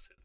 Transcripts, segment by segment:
gåshud.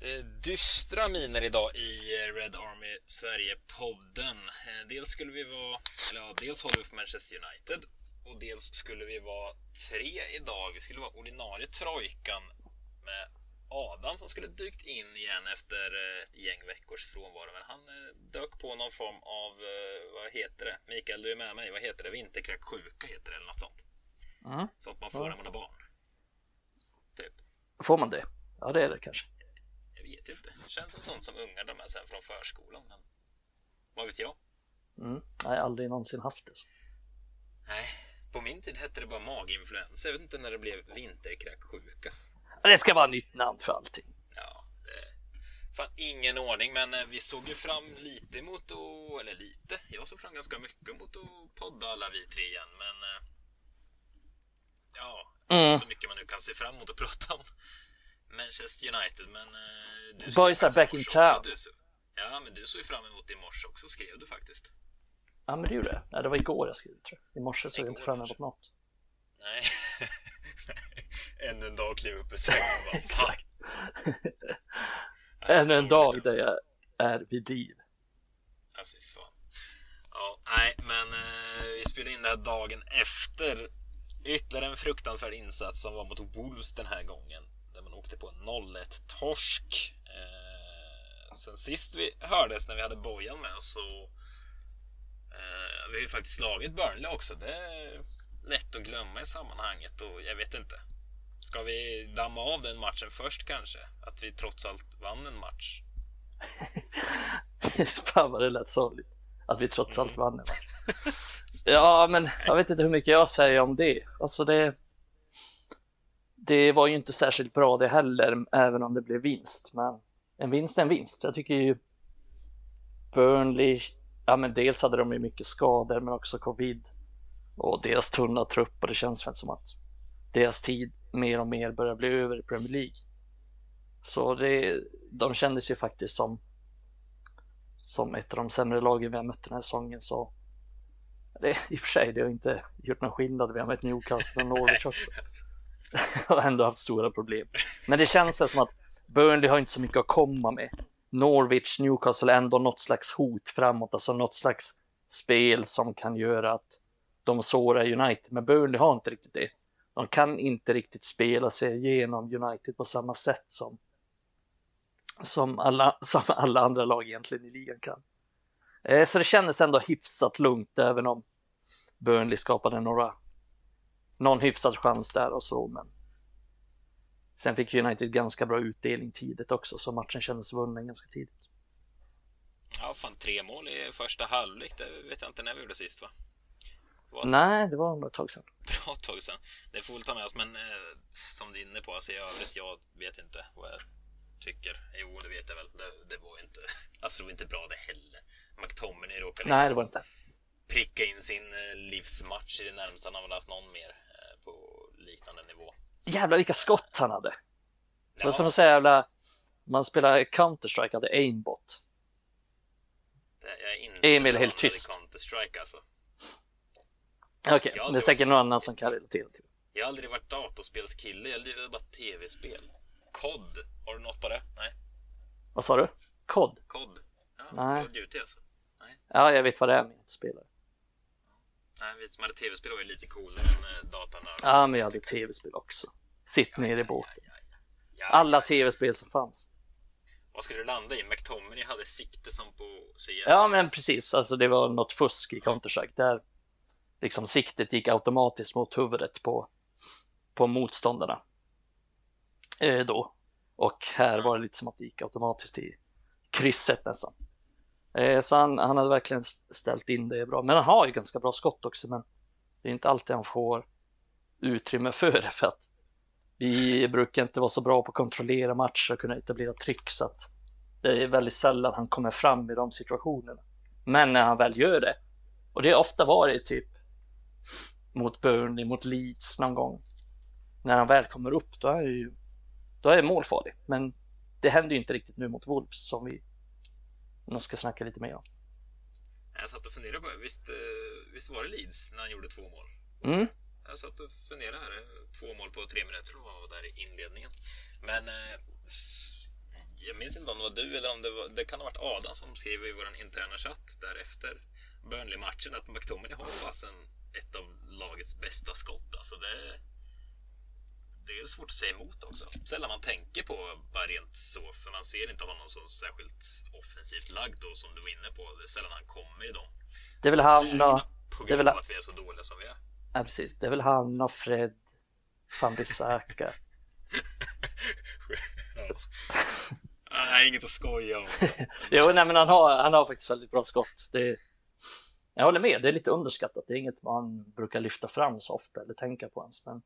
Eh, dystra miner idag i eh, Red Army Sverige-podden. Eh, Dels skulle vi vara, eller ja, dels håller vi på Manchester United och dels skulle vi vara tre idag. Vi skulle vara ordinarie trojkan med Adam som skulle dykt in igen efter eh, ett gäng veckors frånvaro. Men han eh, dök på någon form av, eh, vad heter det? Mikael, du är med mig. Vad heter det? Vinterkräksjuka heter det eller något sånt. Mm. Sånt man får när man har barn. Typ. Får man det? Ja, det är det kanske. Jag vet inte. Känns som sånt som ungar de är sen från förskolan. Men vad vet jag? Mm. Nej, aldrig någonsin haft det. Nej, på min tid hette det bara maginfluensa. Jag vet inte när det blev vinterkräksjuka. Det ska vara nytt namn för allting. Ja, det... Fan, ingen ordning, men eh, vi såg ju fram lite mot att... Eller lite. Jag såg fram ganska mycket mot att podda alla vi tre igen, men... eh, Ja, Mm. så mycket man nu kan se fram emot att prata om Manchester United, men... eh, Du Boys are back in town. du så- Ja, men du såg ju fram emot det i morse också, skrev du faktiskt. Ja, men det gjorde jag. Nej, det var igår jag skrev tror jag. I morse såg jag inte fram emot något. Nej. Ännu en dag kliva upp ur sängen och bara. Exakt. Ännu en dag där jag är vid liv. Ja, fy fan. Ja, nej, men eh, vi spelade in det här dagen efter ytterligare en fruktansvärd insats som var mot Wolves den här gången. Där man åkte på en 0-1 torsk. Eh, sen sist vi hördes när vi hade Bojan med så vi har ju faktiskt slagit Burnley också. Det är lätt att glömma i sammanhanget och jag vet inte. Ska vi damma av den matchen först kanske? Att vi trots allt vann en match. Fan vad det lät sorgligt. Att vi trots allt Mm. vann en match. Ja, men jag vet inte hur mycket jag säger om det. Alltså det. Det var ju inte särskilt bra det heller, även om det blev vinst. Men en vinst är en vinst. Jag tycker ju Burnley, ja men dels hade de ju mycket skador, men också covid och deras tunna trupp och det känns väl som att deras tid mer och mer börjar bli över i Premier League. Så det, de kändes ju faktiskt som som ett av de sämre lagen vi har mött den här säsongen så det, i och för sig, det har inte gjort någon skillnad. Vi har mött Newcastle och Norwich också och ändå haft stora problem. Men det känns väl som att Burnley har inte så mycket att komma med. Norwich, Newcastle ändå något slags hot framåt, alltså något slags spel som kan göra att de sårar United. Men Burnley har inte riktigt det. De kan inte riktigt spela sig igenom United på samma sätt som som alla, som alla andra lag egentligen i ligan kan. Eh, så det kändes ändå hyfsat lugnt även om Burnley skapade några någon hyfsad chans där och så men sen fick United ganska bra utdelning tidigt också så matchen kändes vunnen ganska tidigt. Ja, fan tre mål i första halvlek. Det vet jag inte när vi gjorde sist, va? Var Nej, det var nog ett tag sedan. bra tag sedan. Det får vi ta med oss, men eh, som du är inne på, alltså i övrigt, jag vet inte vad jag tycker. Jo, det vet jag väl. Det, det var inte, alltså det var inte bra det heller. McTominay råkade liksom Nej, det var inte. pricka in sin eh, livsmatch i det närmsta. Han har väl haft någon mer eh, på liknande nivå. Jävlar vilka skott han hade. Det var Ja, som att säga jävla, man spelar Counter-Strike hade aimbot. det, jag är inte Emil är helt tyst. Counter-Strike alltså. Okej, Ja, det är det- säkert någon annan som kan relatera till. Jag har aldrig varit datorspelskille, jag lirade bara tv-spel. COD, har du något på det? Nej, Vad sa du? Kod? COD. Ja, Nej. Call of Duty alltså. Ja, jag vet vad det är men jag inte spelar. Nej, vi som hade tv-spel var ju lite coolare än eh, datanördar. Ja, men jag hade tv-spel också. Sitt ner i båten. Ja, ja, ja. Alla tv-spel som fanns. Vad skulle du landa i? McTominay hade sikte som på CS. Ja, men precis. Alltså det var något fusk i Counter-Strike där liksom siktet gick automatiskt mot huvudet på, på motståndarna. Eh, då. Och här var det lite som att det gick automatiskt i krysset nästan. Eh, så han, han hade verkligen ställt in det bra. Men han har ju ganska bra skott också, men det är inte alltid han får utrymme för det för att vi brukar inte vara så bra på att kontrollera matcher och kunna etablera tryck så att Det är väldigt sällan han kommer fram i de situationerna. Men när han väl gör det, och det har ofta varit typ mot Burnley, mot Leeds någon gång. När han väl kommer upp, då är det ju då är det målfarlig. Men det händer ju inte riktigt nu mot Wolves som vi nog ska snacka lite mer om. Jag satt och funderade på, visst, eh, visst var det Leeds när han gjorde två mål? Mm. Jag satt och funderade här, två mål på tre minuter och var där i inledningen. Men eh, jag minns inte om det var du eller om det var, det kan ha varit Adam som skrev i vår interna chatt därefter Burnley-matchen att McTominay har fasen ett av lagets bästa skott. Alltså det, det är svårt att säga emot också. Sällan man tänker på bara rent så, för man ser inte honom som särskilt offensivt lagd och som du var inne på. Det är sällan han kommer i dem. Det är väl han och... På grund väl... av att vi är så dåliga som vi är. Ja, precis. Det är väl han och Fred Fambisaka. ja. Nej, inget att skoja om. jo, nej, men han har, han har faktiskt väldigt bra skott. Det, jag håller med, det är lite underskattat. Det är inget man brukar lyfta fram så ofta eller tänka på ens. Men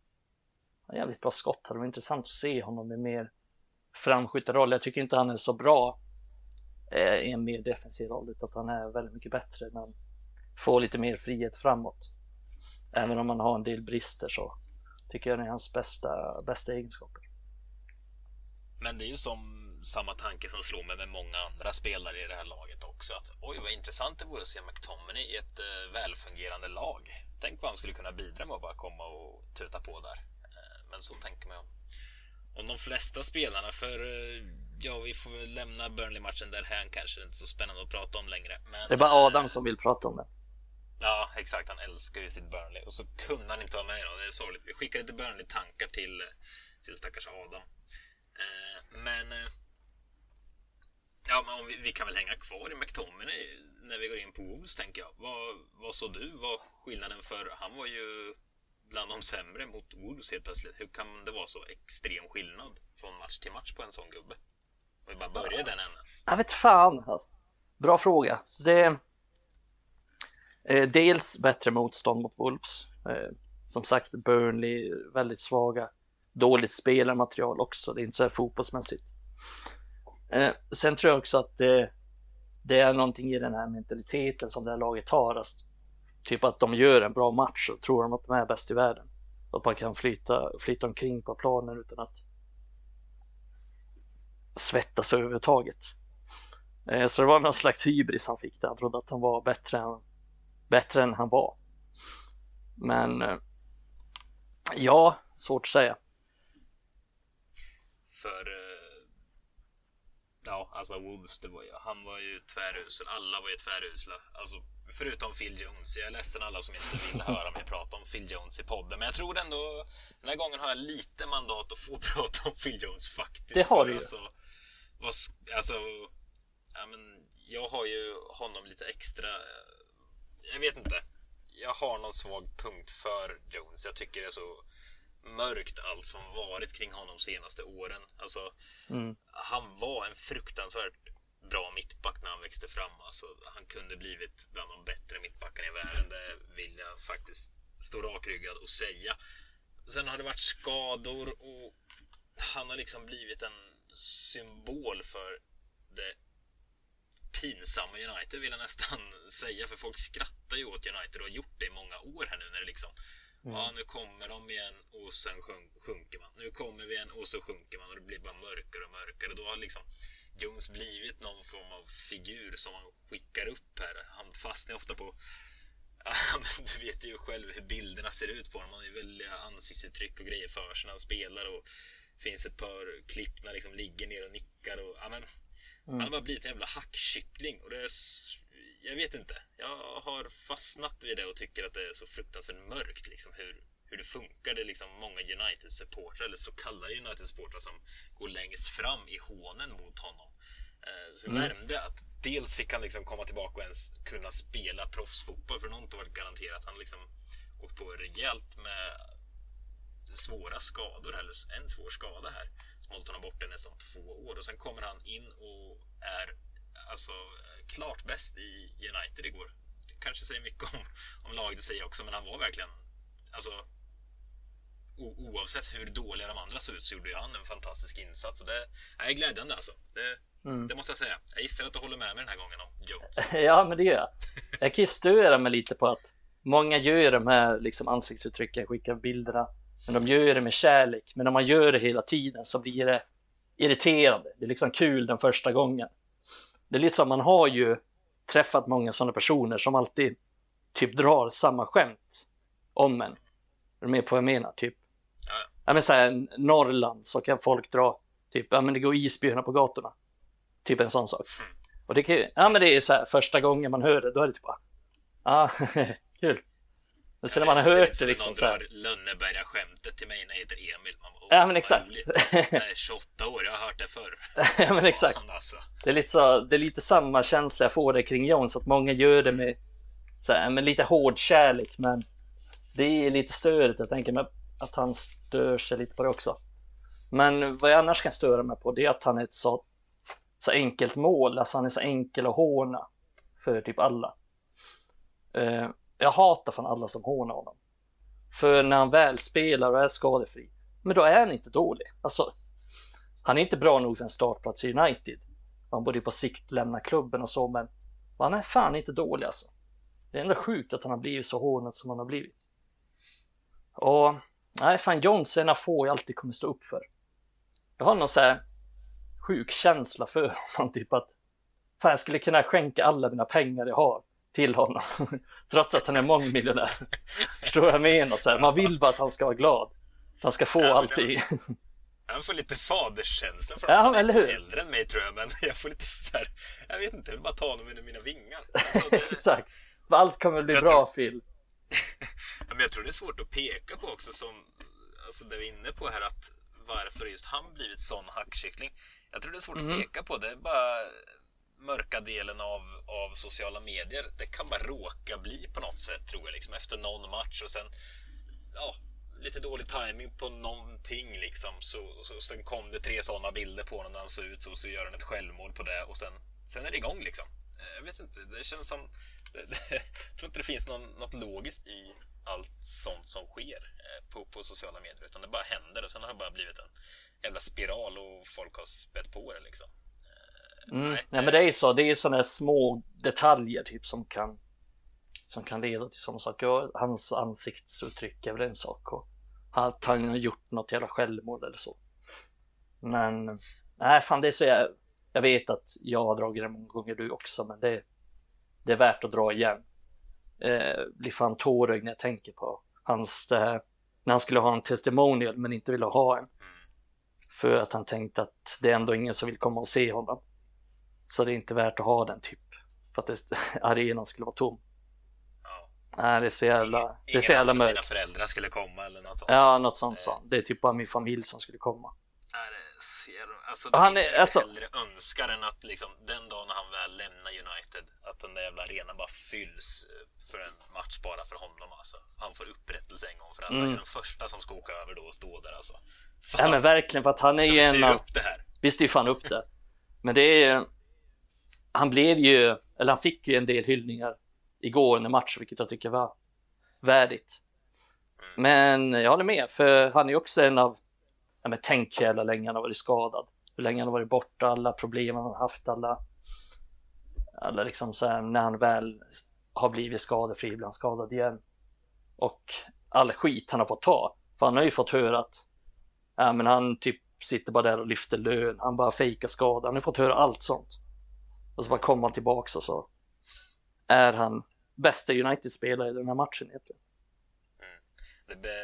jävligt bra skott. Det var intressant att se honom i mer framskyttarroll. Jag tycker inte han är så bra eh, i en mer defensiv roll, utan att han är väldigt mycket bättre när han får lite mer frihet framåt. Även om han har en del brister så tycker jag det är hans bästa, bästa egenskaper. Men det är ju som samma tanke som slår mig med många andra spelare i det här laget också. Att oj, vad intressant det vore att se McTominay i ett eh, välfungerande lag. Tänk vad han skulle kunna bidra med att bara komma och tuta på där. Men så tänker man om, om de flesta spelarna. För uh, ja, vi får väl lämna Burnley-matchen där här kanske det är inte så spännande att prata om längre. Men, det är bara Adam som vill prata om det. Ja, exakt. Han älskar ju sitt Burnley. Och så kunde han inte vara med idag. Det är sorgligt. Vi skickar lite Burnley-tankar till, till stackars Adam. Men Ja, men vi, vi, kan väl hänga kvar i McTominay när vi går in på Wolves, tänker jag. Vad, vad såg du var skillnaden för? Han var ju bland de sämre mot Wolves helt plötsligt. Hur kan det vara så extrem skillnad från match till match på en sån gubbe? Om vi bara börjar den änden. Jag vet fan. Alltså. Bra fråga. Så det är eh, dels bättre motstånd mot Wolves. Eh, som sagt, Burnley väldigt svaga. Dåligt spelarmaterial också. Det är inte så här fotbollsmässigt. Eh, sen tror jag också att det, det, är någonting i den här mentaliteten som det här laget har. Alltså, typ att de gör en bra match och tror de att de är bäst i världen. Att man kan flyta, flyta omkring på planen utan att svettas överhuvudtaget. Eh, så det var någon slags hybris han fick där. Han trodde att han var bättre än, bättre än han var. Men eh, ja, svårt att säga. För eh, Ja, alltså Wolves, det var ju, han var ju tvärusel. Alla var ju tvärusla. Alltså, förutom Phil Jones. Jag är ledsen alla som inte vill höra mig prata om Phil Jones i podden. Men jag tror ändå, den här gången har jag lite mandat att få prata om Phil Jones faktiskt. Det har du ju. Alltså, vad, alltså, ja, men jag har ju honom lite extra. Jag vet inte. Jag har någon svag punkt för Jones. Jag tycker det är så mörkt allt som varit kring honom senaste åren. Alltså, mm. han var en fruktansvärt bra mittback när han växte fram. Alltså, han kunde blivit bland de bättre mittbackarna i världen. Det vill jag faktiskt stå rakryggad och säga. Sen har det varit skador och han har liksom blivit en symbol för det pinsamma United vill jag nästan säga. För folk skrattar ju åt United och har gjort det i många år här nu när det liksom Mm. Ja, nu kommer de igen och sen sjunker man. Nu kommer vi igen och så sjunker man och det blir bara mörkare och mörkare. Då har liksom Jones blivit någon form av figur som man skickar upp här. Han fastnar ofta på du vet ju själv hur bilderna ser ut på honom. Han har ju väldiga ansiktsuttryck och grejer för sig när han spelar och finns ett par klipp när liksom ligger ner och nickar och ja, men, mm. Han har bara blivit en jävla hackkyckling och det är jag vet inte. Jag har fastnat vid det och tycker att det är så fruktansvärt mörkt liksom hur, hur det funkar. Det är liksom många United-supportrar, eller så kallade United-supportrar som går längst fram i hånen mot honom. Eh, så mm. värmde att dels fick han liksom komma tillbaka och ens kunna spela proffsfotboll, för något har varit garanterat. Han liksom åkt på rejält med svåra skador, eller en svår skada här, som hållit honom borta i nästan två år. Och sen kommer han in och är alltså klart bäst i United igår. Det kanske säger mycket om, om laget i sig också, men han var verkligen... Alltså, oavsett hur dåliga de andra såg ut så gjorde han en fantastisk insats. Det är glädjande alltså. Det, Mm. Det måste jag säga. Jag gissar att du håller med mig den här gången om Jones. ja, men det gör jag. Jag kan ju störa mig lite på att många gör de här liksom ansiktsuttrycken, skickar bilderna, men de gör det med kärlek. Men när man gör det hela tiden så blir det irriterande. Det är liksom kul den första gången. Det är lite som man har ju träffat många sådana personer som alltid typ drar samma skämt om en. Är du med på vad jag menar? Typ. Ja. men så här, Norrland så kan folk dra typ, ja men det går isbjörnar på gatorna. Typ en sån sak. Mm. Och det kan ju, ja men det är så här första gången man hör det, då är det typ bara, ja, kul. Men sen när man har hört det liksom någon så här. Lönneberga-skämtet till mig när jag heter Emil. Man bara, ja men exakt. Jag är 28 år, jag har hört det förr. ja men exakt. Fan, alltså. Det är lite så, det är lite samma känsla jag får det kring Jones, att många gör det med så här, med lite hård kärlek, men det är lite störigt. Jag tänker mig att han stör sig lite på det också. Men vad jag annars kan störa mig på det är att han är ett så, så enkelt mål, alltså han är så enkel att håna för typ alla. Uh, jag hatar fan alla som hånar honom. För när han väl spelar och är skadefri, men då är han inte dålig. Alltså, han är inte bra nog för en startplats i United. Han borde ju på sikt lämna klubben och så, men han är fan inte dålig alltså. Det är ändå sjukt att han har blivit så hånad som han har blivit. Och nej, fan Jones är en få jag alltid kommer stå upp för. Jag har någon så här sjuk känsla för honom, typ att fan jag skulle kunna skänka alla mina pengar jag har till honom. Trots att han är mångmiljonär. Förstår vad jag menar? Så här, man vill bara att han ska vara glad. Att han ska få ja, allting. Han får lite faderskänsla från ja, eller hur? äldre än mig tror jag, men jag får lite så här, jag vet inte, jag vill bara ta honom under mina vingar. Alltså, det... Exakt. Allt kommer bli jag bra, tror... Phil. Men jag tror det är svårt att peka på också som, alltså det vi är inne på här att varför just han blivit sån hackkyckling. Jag tror det är svårt mm. att peka på. Det är bara mörka delen av, av sociala medier. Det kan bara råka bli på något sätt tror jag, liksom, efter någon match och sen ja, lite dålig timing på någonting liksom. Så, så, sen kom det tre sådana bilder på honom när han såg ut så, så gör han ett självmål på det och sen, sen är det igång liksom. Eh, jag vet inte, det känns som... Det, det, jag tror inte det finns någon, något logiskt i allt sånt som sker eh, på, på sociala medier utan det bara händer och sen har det bara blivit en jävla spiral och folk har spett på det liksom. Mm. Nej, Nej, men det är så. Det är sådana små detaljer typ som kan som kan leda till sådana saker. Hans ansiktsuttryck är väl en sak och att han har gjort något jävla självmord eller så. Men nej, fan det är så jag, jag vet att jag har dragit det många gånger du också, men det, det är värt att dra igen. Eh, blir fan tårögd när jag tänker på hans, det här, när han skulle ha en testimonial men inte ville ha en. För att han tänkte att det är ändå ingen som vill komma och se honom. Så det är inte värt att ha den typ. För att det, arenan skulle vara tom. Ja. Nej, det är så jävla, ingen, det är så jävla mörkt. mina föräldrar skulle komma eller något sånt. Ja, något sånt sa Det är typ bara min familj som skulle komma. Nej, det alltså det han finns är, alltså, hellre önskar än att liksom den dagen när han väl lämnar United att den där jävla arenan bara fylls eh, för en match bara för honom alltså. Han får upprättelse en gång för alla. Mm. är den första som ska åka över då och stå där alltså. Fan. Ja men verkligen för att han är ju en av... upp det här? Vi styr fan upp det. Men det är han blev ju, eller han fick ju en del hyllningar igår under matchen, vilket jag tycker var värdigt. Men jag håller med, för han är också en av, ja men tänk hela länge han har varit skadad, hur länge han har varit borta, alla problem han har haft, alla, alla liksom så här, när han väl har blivit skadefri blir han skadad igen. Och all skit han har fått ta, för han har ju fått höra att, ja men han typ sitter bara där och lyfter lön, han bara fejkar skada, han har fått höra allt sånt. Och så bara kommer han tillbaks och så är han bästa United-spelare i den här matchen egentligen. Det, be,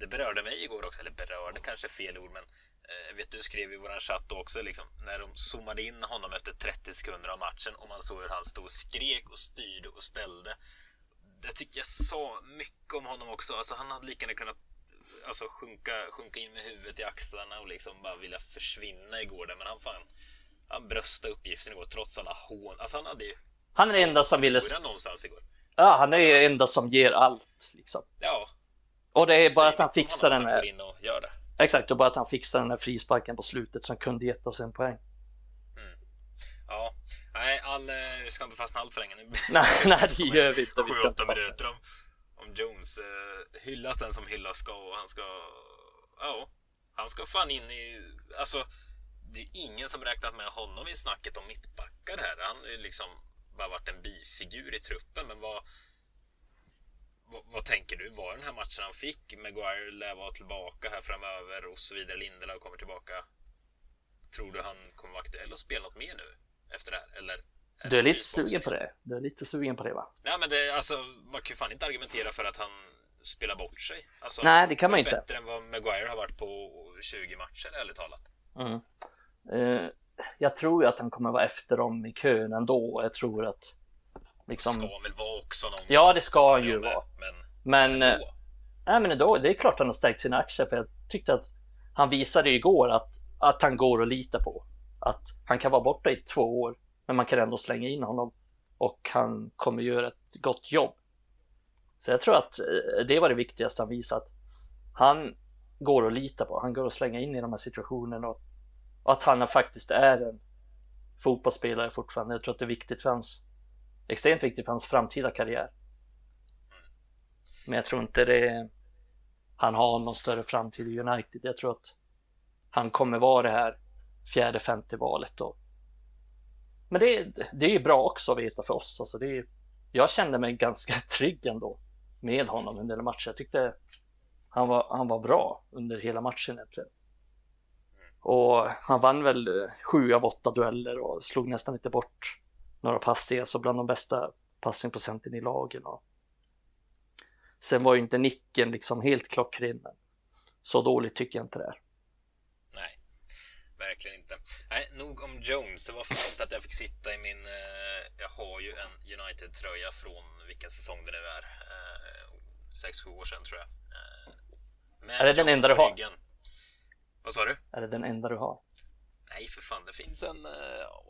det berörde mig igår också, eller berörde kanske fel ord, men eh, vet du skrev i våran chatt också liksom, när de zoomade in honom efter 30 sekunder av matchen och man såg hur han stod och skrek och styrde och ställde. Det tycker jag sa mycket om honom också. Alltså, han hade lika gärna kunnat alltså, sjunka, sjunka in med huvudet i axlarna och liksom bara vilja försvinna igår där, men han fan han bröstade uppgiften igår trots alla hån. Alltså han hade ju... Han är den enda som ville... någonstans igår. Ja, han är ju enda som ger allt liksom. Ja. Och det är bara att han fixar den här... Och gör det. Exakt, och bara att han fixar den här frisparken på slutet som kunde gett oss en poäng. Mm. Ja, nej, all, eh, vi ska inte fastna allt för länge nu. nej, nej, det gör vi inte. Vi ska inte minuter om, om Jones. Uh, hyllas den som hyllas ska och han ska... Ja, han ska fan in i... Alltså det är ingen som räknat med honom i snacket om mittbackar här. Han har ju liksom bara varit en bifigur i truppen, men vad, vad, vad, tänker du? Var den här matchen han fick? Maguire lär vara tillbaka här framöver och så vidare. Lindelöf kommer tillbaka. Tror du han kommer vara aktuell och spela något mer nu efter det här? Eller är du är lite sugen på det. Du är lite sugen på det va? Nej men det, alltså, man kan ju fan inte argumentera för att han spelar bort sig. Alltså, Nej, det kan man inte. Bättre än vad Maguire har varit på 20 matcher, ärligt talat. Mm. Uh, jag tror ju att han kommer vara efter dem i kön ändå. Jag tror att liksom... Ska väl vara också någonstans. Ja, det ska han ju vara. Men, men, men. Nej, men ändå, det är klart han har stärkt sina aktier för jag tyckte att han visade igår att, att han går att lita på. Att han kan vara borta i två år, men man kan ändå slänga in honom och han kommer göra ett gott jobb. Så jag tror att eh, det var det viktigaste han visat. Han går att lita på. Han går att slänga in i de här situationerna och, och att han faktiskt är en fotbollsspelare fortfarande. Jag tror att det är viktigt för hans, extremt viktigt för hans framtida karriär. Men jag tror inte det han har någon större framtid i United. Jag tror att han kommer vara det här fjärde, femte valet då. Men det, det är bra också att veta för oss. Alltså det är, jag kände mig ganska trygg ändå med honom under matchen. Jag tyckte han var, han var bra under hela matchen egentligen. Och han vann väl sju av åtta dueller och slog nästan inte bort några pass. Det är alltså bland de bästa passingprocenten i lagen. Och... Sen var ju inte nicken liksom helt klockren, men så dåligt tycker jag inte det är. Nej, verkligen inte. Nej, nog om Jones. Det var fint att jag fick sitta i min... Eh, jag har ju en United-tröja från vilken säsong det nu är. Eh, sex, sju år sedan tror jag. Med är det den enda du har? Vad sa du? Är det den enda du har? Nej, för fan. Det finns en... Uh,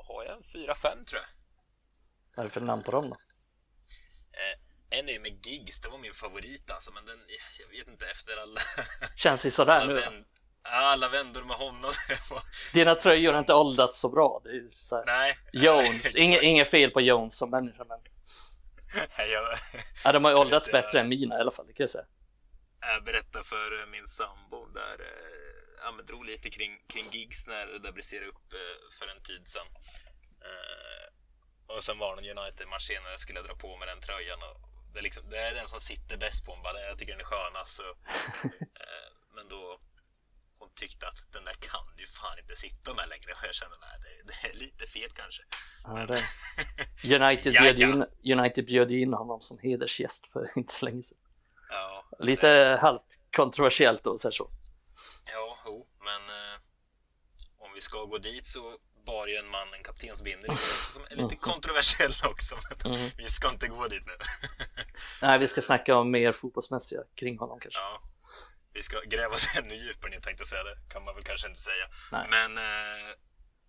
har jag? Fyra, fem tror jag. Vad är det för namn på dem då? Uh, en är med Gigs. Det var min favorit alltså, men den... Jag vet inte, efter alla... Känns ju sådär alla nu vän, Alla vändor med honom. Dina tröjor har inte åldrats så bra. Det är så här. Nej. Jones. Inge, inget fel på Jones som människa, men... Nej, jag... ja, de har ju åldrats bättre än mina i alla fall, det kan jag säga berätta för eh, min sambo där eh, ja, men drog lite kring, kring gigs när det briserade upp eh, för en tid sedan. Och sen var det en United-match senare skulle jag dra på med den tröjan. Och det, är liksom, det är den som sitter bäst på mig. Jag tycker den är skönast. Så, men då hon tyckte att den där kan ju fan inte sitta med längre. Och jag kände att det, det, är lite fel kanske. Ja, det... United, bjöd in, United bjöd in honom som hedersgäst för inte så länge sedan. Ja, Lite det... halvt kontroversiellt då, så. så. Ja, jo, men eh, om vi ska gå dit så bar ju en man en kaptensbindel också som är lite mm. kontroversiell också. Men mm. vi ska inte gå dit nu. Nej, vi ska snacka om mer fotbollsmässiga kring honom kanske. Ja, vi ska gräva oss ännu djupare ner tänkte säga det. Kan man väl kanske inte säga. Nej. Men eh,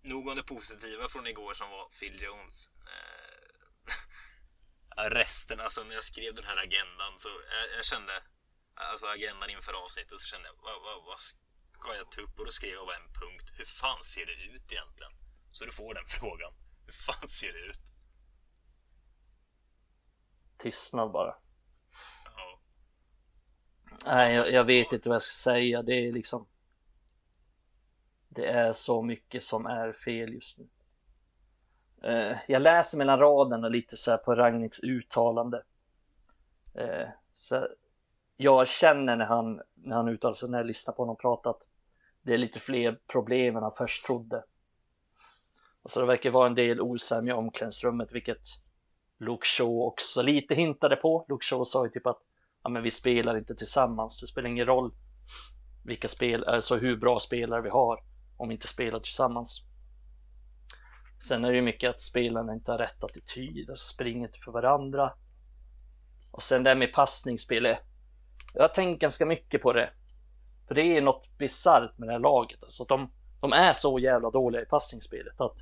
nog om det positiva från igår som var Phil Jones. Eh, resten, alltså när jag skrev den här agendan så jag, jag kände, alltså agendan inför avsnittet så kände jag, vad, vad, vad ska jag ta upp? Och då skrev jag bara en punkt. Hur fan ser det ut egentligen? Så du får den frågan. Hur fan ser det ut? Tystnad bara. Ja. Nej, jag, jag vet inte vad jag ska säga. Det är liksom. Det är så mycket som är fel just nu. Eh, jag läser mellan raderna lite så här på Ragniks uttalande. Eh, så jag känner när han, när han uttalar sig, när jag lyssnar på honom prata, att det är lite fler problem än han först trodde. Alltså det verkar vara en del osämja i omklädningsrummet, vilket Luke Shaw också lite hintade på. Luke Shaw sa ju typ att ja, men vi spelar inte tillsammans, det spelar ingen roll vilka spel, alltså hur bra spelare vi har om vi inte spelar tillsammans. Sen är det ju mycket att spelarna inte har rätt attityd, alltså springer inte för varandra. Och sen det här med passningsspelet. Eh, jag har tänkt ganska mycket på det. För det är något bisarrt med det här laget. Alltså att de, de är så jävla dåliga i passningsspelet att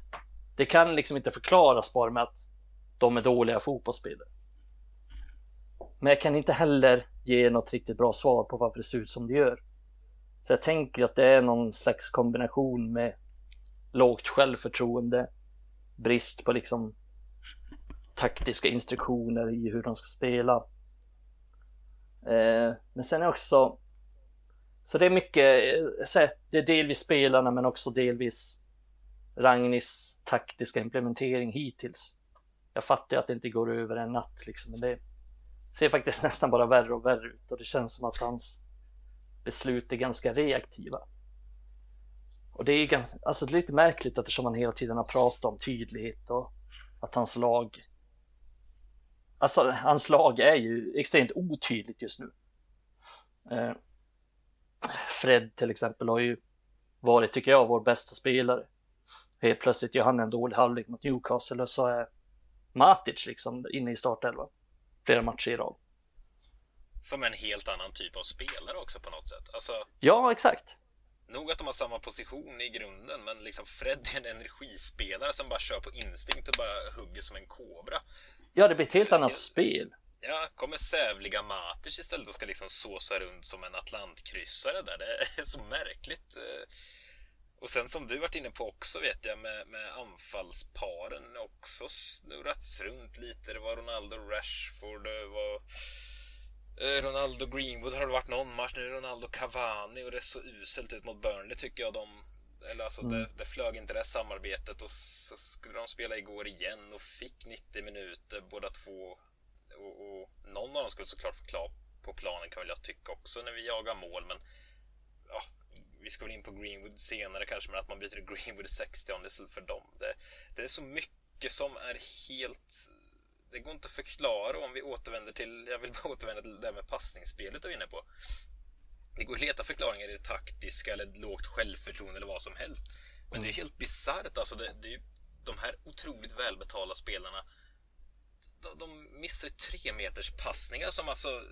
det kan liksom inte förklaras bara med att de är dåliga fotbollsspelare. Men jag kan inte heller ge något riktigt bra svar på varför det ser ut som det gör. Så jag tänker att det är någon slags kombination med lågt självförtroende, brist på liksom taktiska instruktioner i hur de ska spela. Eh, men sen är också så det är mycket, eh, så det är delvis spelarna men också delvis Ragnis taktiska implementering hittills. Jag fattar ju att det inte går över en natt liksom, men det ser faktiskt nästan bara värre och värre ut och det känns som att hans beslut är ganska reaktiva. Och det är ganska, alltså lite märkligt eftersom han hela tiden har pratat om tydlighet och att hans lag Alltså hans lag är ju extremt otydligt just nu. Eh, Fred till exempel har ju varit, tycker jag, vår bästa spelare. Helt plötsligt gör han en dålig halvlek mot Newcastle och så är Matic liksom inne i startelvan flera matcher i rad. Som en helt annan typ av spelare också på något sätt. Alltså, ja, exakt. Nog att de har samma position i grunden, men liksom Fred är en energispelare som bara kör på instinkt och bara hugger som en kobra. Ja, det blir ett helt annat helt... spel. Ja, kommer sävliga Matic istället och ska liksom såsa runt som en Atlantkryssare där. Det är så märkligt. Och sen som du varit inne på också vet jag med, med anfallsparen också snurrats runt lite. Det var Ronaldo Rashford, det var eh, Ronaldo Greenwood har det varit någon match. Nu är Ronaldo Cavani och det är så uselt ut mot Burnley tycker jag. De, eller alltså mm. det, det flög inte det samarbetet och så skulle de spela igår igen och fick 90 minuter båda två. Och, och någon av dem skulle såklart få klar på planen kan väl jag tycka också när vi jagar mål men ja, vi ska väl in på Greenwood senare kanske, men att man byter Greenwood i 60 istället för dem. Det, det är så mycket som är helt... Det går inte att förklara om vi återvänder till... Jag vill bara återvända till det med passningsspelet du är inne på. Det går att leta förklaringar i det taktiska eller lågt självförtroende eller vad som helst. Men det är helt bisarrt. Alltså det, det är de här otroligt välbetalda spelarna de, de missar ju tre meters passningar som alltså,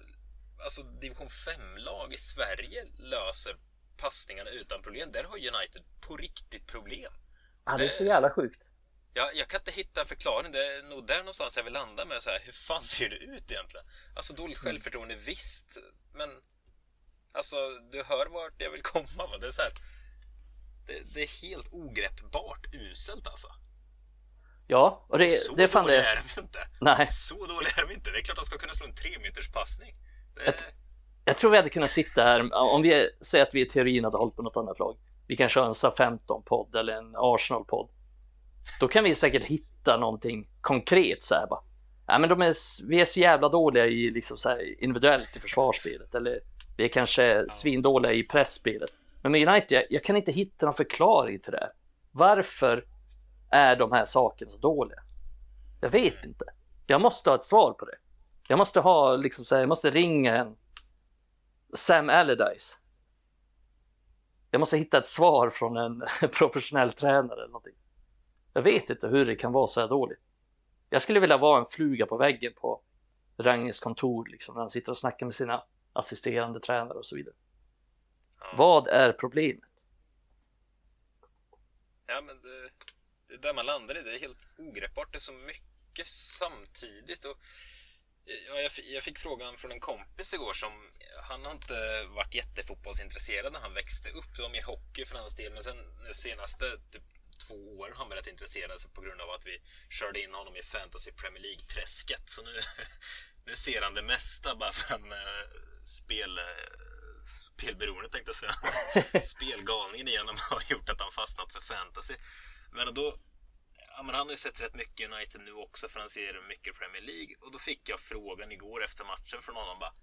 alltså division 5-lag i Sverige löser passningarna utan problem. Där har United på riktigt problem. Ja, det är så jävla sjukt. Ja, jag kan inte hitta en förklaring. Det är nog där någonstans jag vill landa med så här, hur fan ser det ut egentligen? Alltså dåligt mm. självförtroende, visst, men alltså du hör vart jag vill komma. Va? Det är så här, det, det, är helt ogreppbart uselt alltså. Ja, och det, så det fan det... är de inte. Nej. Så dåliga är de inte. Det är klart att de ska kunna slå en tre meters passning. Det... Jag, jag tror vi hade kunnat sitta här, om vi säger att vi i teorin hade hållit på något annat lag. Vi kan köra en SA-15-podd eller en Arsenal-podd. Då kan vi säkert hitta någonting konkret så här bara. Ja, men de är, vi är så jävla dåliga i liksom så här individuellt i försvarsspelet eller vi är kanske svindåliga i pressspelet. Men med United, jag, jag kan inte hitta någon förklaring till det. Varför är de här sakerna så dåliga? Jag vet inte. Jag måste ha ett svar på det. Jag måste ha liksom så här, jag måste ringa en Sam Allardyce. Jag måste hitta ett svar från en professionell tränare eller någonting. Jag vet inte hur det kan vara så här dåligt. Jag skulle vilja vara en fluga på väggen på Ranges kontor liksom, när han sitter och snackar med sina assisterande tränare och så vidare. Ja. Vad är problemet? Ja, men det, det är där man landar i. Det är helt ogreppbart. Det är så mycket samtidigt. Och eh, Ja, jag, jag, fick frågan från en kompis igår som han har inte varit jättefotbollsintresserad när han växte upp. Det var mer hockey för hans del, men sen de senaste typ, två åren har han börjat intressera sig på grund av att vi körde in honom i Fantasy Premier League-träsket. Så nu, nu ser han det mesta bara för han uh, eh, spel, eh, spelberoende tänkte jag säga. Spelgalningen i honom har gjort att han fastnat för fantasy. Men då ja, men han har ju sett rätt mycket United nu också för han ser mycket Premier League och då fick jag frågan igår efter matchen från honom bara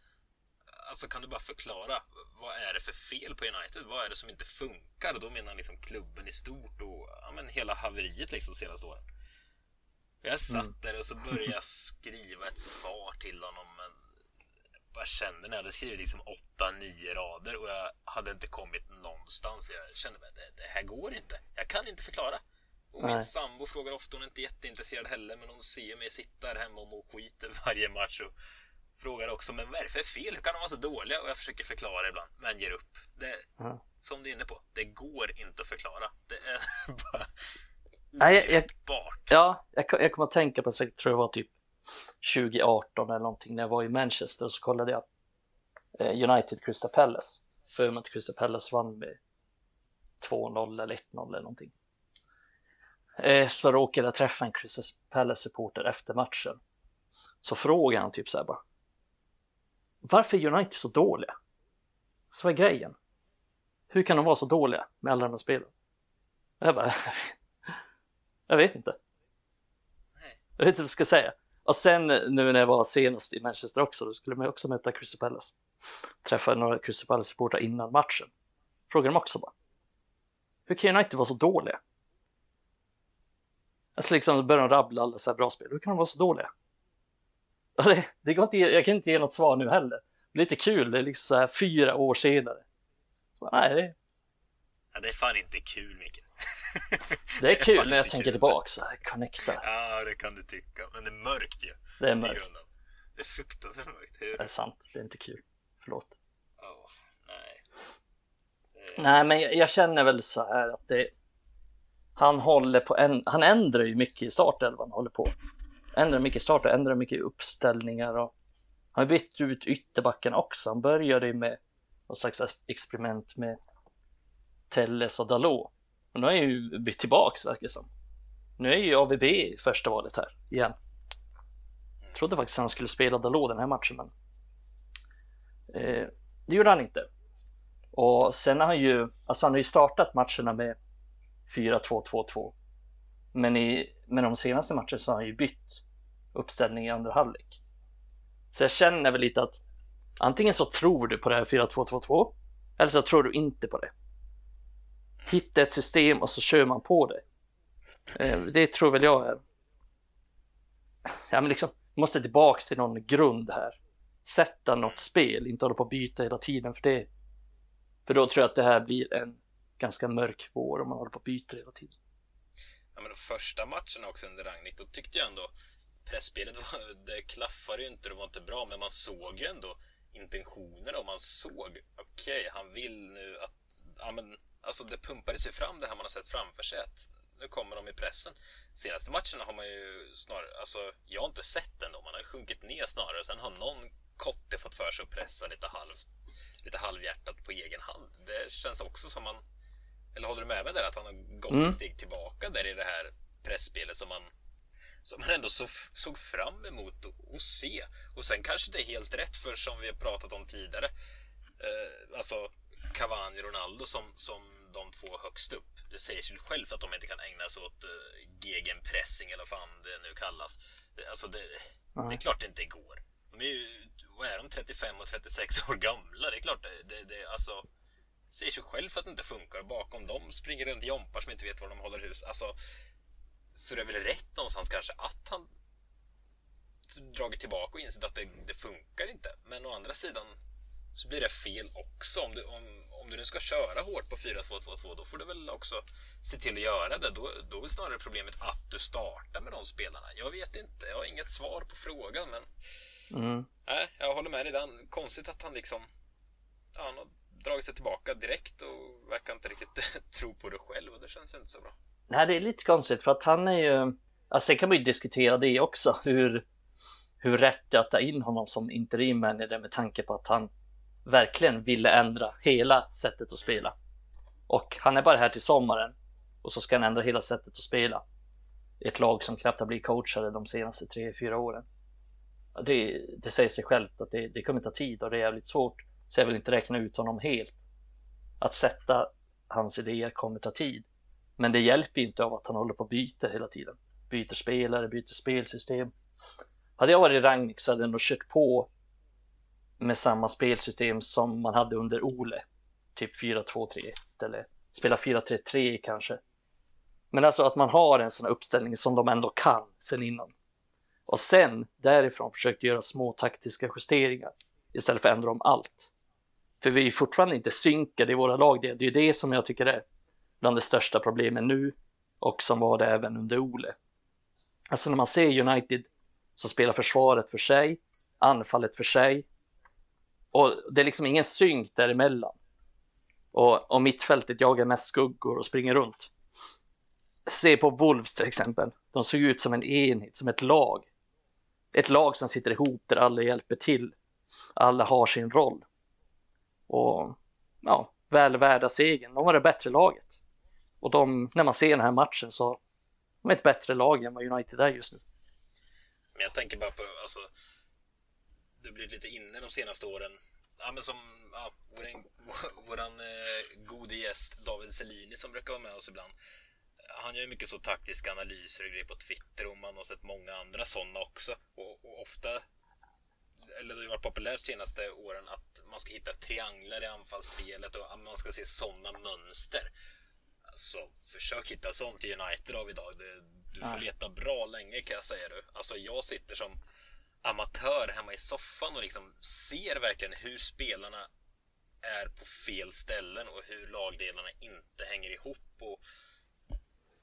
Alltså kan du bara förklara vad är det för fel på United? Vad är det som inte funkar? Och då menar han liksom klubben i stort och ja, men hela haveriet liksom senaste åren. Jag satt mm. där och så började jag skriva ett svar till honom men jag kände när jag hade skrivit liksom 8-9 rader och jag hade inte kommit någonstans. Jag kände att det, det här går inte. Jag kan inte förklara. Och min Nej. sambo frågar ofta, hon är inte jätteintresserad heller, men hon ser mig sitta här hemma och må skit varje match och frågar också, men vad är det för fel? Hur kan de vara så dåliga? Och jag försöker förklara ibland, men ger upp. Det, mm. Som du är inne på, det går inte att förklara. Det är bara Nej, jag, jag, Ja, jag, jag kommer att tänka på, jag tror det var typ 2018 eller någonting, när jag var i Manchester och så kollade jag eh, United Crystal Palace. För att Crystal Palace vann med 2-0 eller 1-0 eller någonting. Eh, så råkade jag träffa en Crystal Palace-supporter efter matchen. Så frågade han typ så här bara. Varför är United så dåliga? Så vad är grejen? Hur kan de vara så dåliga med alla de här spelen? Jag bara, Jag vet inte. Jag vet inte vad jag ska säga. Och sen nu när jag var senast i Manchester också, då skulle man också möta Crystal Palace. Träffade några Crystal Palace-supportrar innan matchen. Frågade dem också bara. Hur kan United vara så dåliga? Alltså liksom börjar de rabbla alla så här bra spel. Hur kan de vara så dåliga? Det, det går inte, jag kan inte ge något svar nu heller. Det är lite kul, det är liksom så här fyra år senare. Så, nej, det, Ja, det är fan inte kul, Micke. det är kul när jag tänker kul. tillbaka så här, connecta. Ja, det kan du tycka. Men det är mörkt ju. Det är mörkt. Det är fruktansvärt mörkt. Hur? det är sant, det är inte kul. Förlåt. Ja, nej. Det- Nej, men jag, jag känner väl så här att det. Han håller på en, han ändrar ju mycket i startelvan, håller på. Ändrar mycket i start och ändrar mycket i uppställningar och han har bytt ut ytterbacken också. Han började ju med något slags experiment med Telles och Dalot. Men nu har han ju bytt tillbaks verkar det som. Nu är ju AVB i första valet här igen. Jag trodde faktiskt han skulle spela Dalot den här matchen, men eh, det gjorde han inte. Och sen har han ju, alltså han har ju startat matcherna med 4-2-2-2. Men i men de senaste matcherna så har han ju bytt uppställning i andra halvlek. Så jag känner väl lite att antingen så tror du på det här 4-2-2-2 eller så tror du inte på det. Hitta ett system och så kör man på det. Eh, det tror väl jag är. Ja, men liksom måste tillbaks till någon grund här. Sätta något spel, inte hålla på att byta hela tiden för det. För då tror jag att det här blir en ganska mörk vår och man håller på att byta hela tiden. Ja, men de första matcherna också under Ragnhild, då tyckte jag ändå pressspelet var, det klaffade ju inte, det var inte bra, men man såg ju ändå intentionerna och man såg, okej, han vill nu att, ja men, alltså det pumpades ju fram det här man har sett framför sig att nu kommer de i pressen. Senaste matcherna har man ju snarare, alltså jag har inte sett den då, man har ju sjunkit ner snarare, sen har någon kotte fått för sig att pressa lite halvt, lite halvhjärtat på egen hand. Det känns också som man eller håller du med mig där att han har gått Mm. ett steg tillbaka där i det här pressspelet som man, som man ändå så, såg fram emot att- se. Och sen kanske det är helt rätt för som vi har pratat om tidigare, eh, alltså Cavani och Ronaldo som, som de två högst upp. Det säger sig självt att de inte kan ägna sig åt uh, gegenpressing eller vad fan det nu kallas. Det- Alltså det, det är klart det inte går. De är ju, vad är de, 35 och 36 år gamla? Det är klart det, det, det alltså säger sig själv att det inte funkar. Bakom dem springer runt jompar som inte vet var de håller hus. Alltså, så det är väl rätt någonstans kanske att han dragit tillbaka och insett att det, det funkar inte. Men å andra sidan så blir det fel också. Om du, om, om du nu ska köra hårt på 4-2-2-2 då får du väl också se till att göra det. Då, då är väl snarare problemet att du startar med de spelarna. Jag vet inte, jag har inget svar på frågan men Mm. nej, jag håller med dig. Är konstigt att han liksom ja, dragit sig tillbaka direkt och verkar inte riktigt tro på det själv och det känns ju inte så bra. Nej, det är lite konstigt för att han är ju, alltså sen kan man ju diskutera det också, hur, hur rätt det är att ta in honom som interim manager med tanke på att han verkligen ville ändra hela sättet att spela. Och han är bara här till sommaren och så ska han ändra hela sättet att spela. Ett lag som knappt har blivit coachade de senaste tre, fyra åren. Det, det säger sig självt att det, det kommer ta tid och det är jävligt svårt. Så jag vill inte räkna ut honom helt. Att sätta hans idéer kommer ta tid. Men det hjälper inte av att han håller på och byter hela tiden. Byter spelare, byter spelsystem. Hade jag varit i Rangnick så hade jag nog kört på med samma spelsystem som man hade under Ole. Typ 4-2-3-1 eller spela 4-3-3 kanske. Men alltså att man har en sån här uppställning som de ändå kan sen innan. Och sen därifrån försökt göra små taktiska justeringar istället för att ändra om allt. För vi är fortfarande inte synkade i våra lag. Det är ju det som jag tycker är bland de största problemen nu och som var det även under Ole. Alltså när man ser United så spelar försvaret för sig, anfallet för sig och det är liksom ingen synk däremellan. Och, och mittfältet jagar mest skuggor och springer runt. Se på Wolves till exempel. De såg ut som en enhet, som ett lag. Ett lag som sitter ihop där alla hjälper till. Alla har sin roll. Och ja, väl värda segern. De var det bättre laget. Och de, när man ser den här matchen så de är ett bättre lag än vad United är just nu. Men jag tänker bara på, alltså, det har blivit lite inne de senaste åren. Ja, men som ja, våran, våran eh, gode gäst David Selini som brukar vara med oss ibland. han gör mycket så taktiska analyser och grejer på Twitter och man har sett många andra sådana också. Och, och ofta, eller det har varit populärt de senaste åren, att man ska hitta trianglar i anfallsspelet och man ska se sådana mönster. Alltså, försök hitta sånt i United av idag. Det, du får leta bra länge kan jag säga du. Alltså, jag sitter som amatör hemma i soffan och liksom ser verkligen hur spelarna är på fel ställen och hur lagdelarna inte hänger ihop. Och,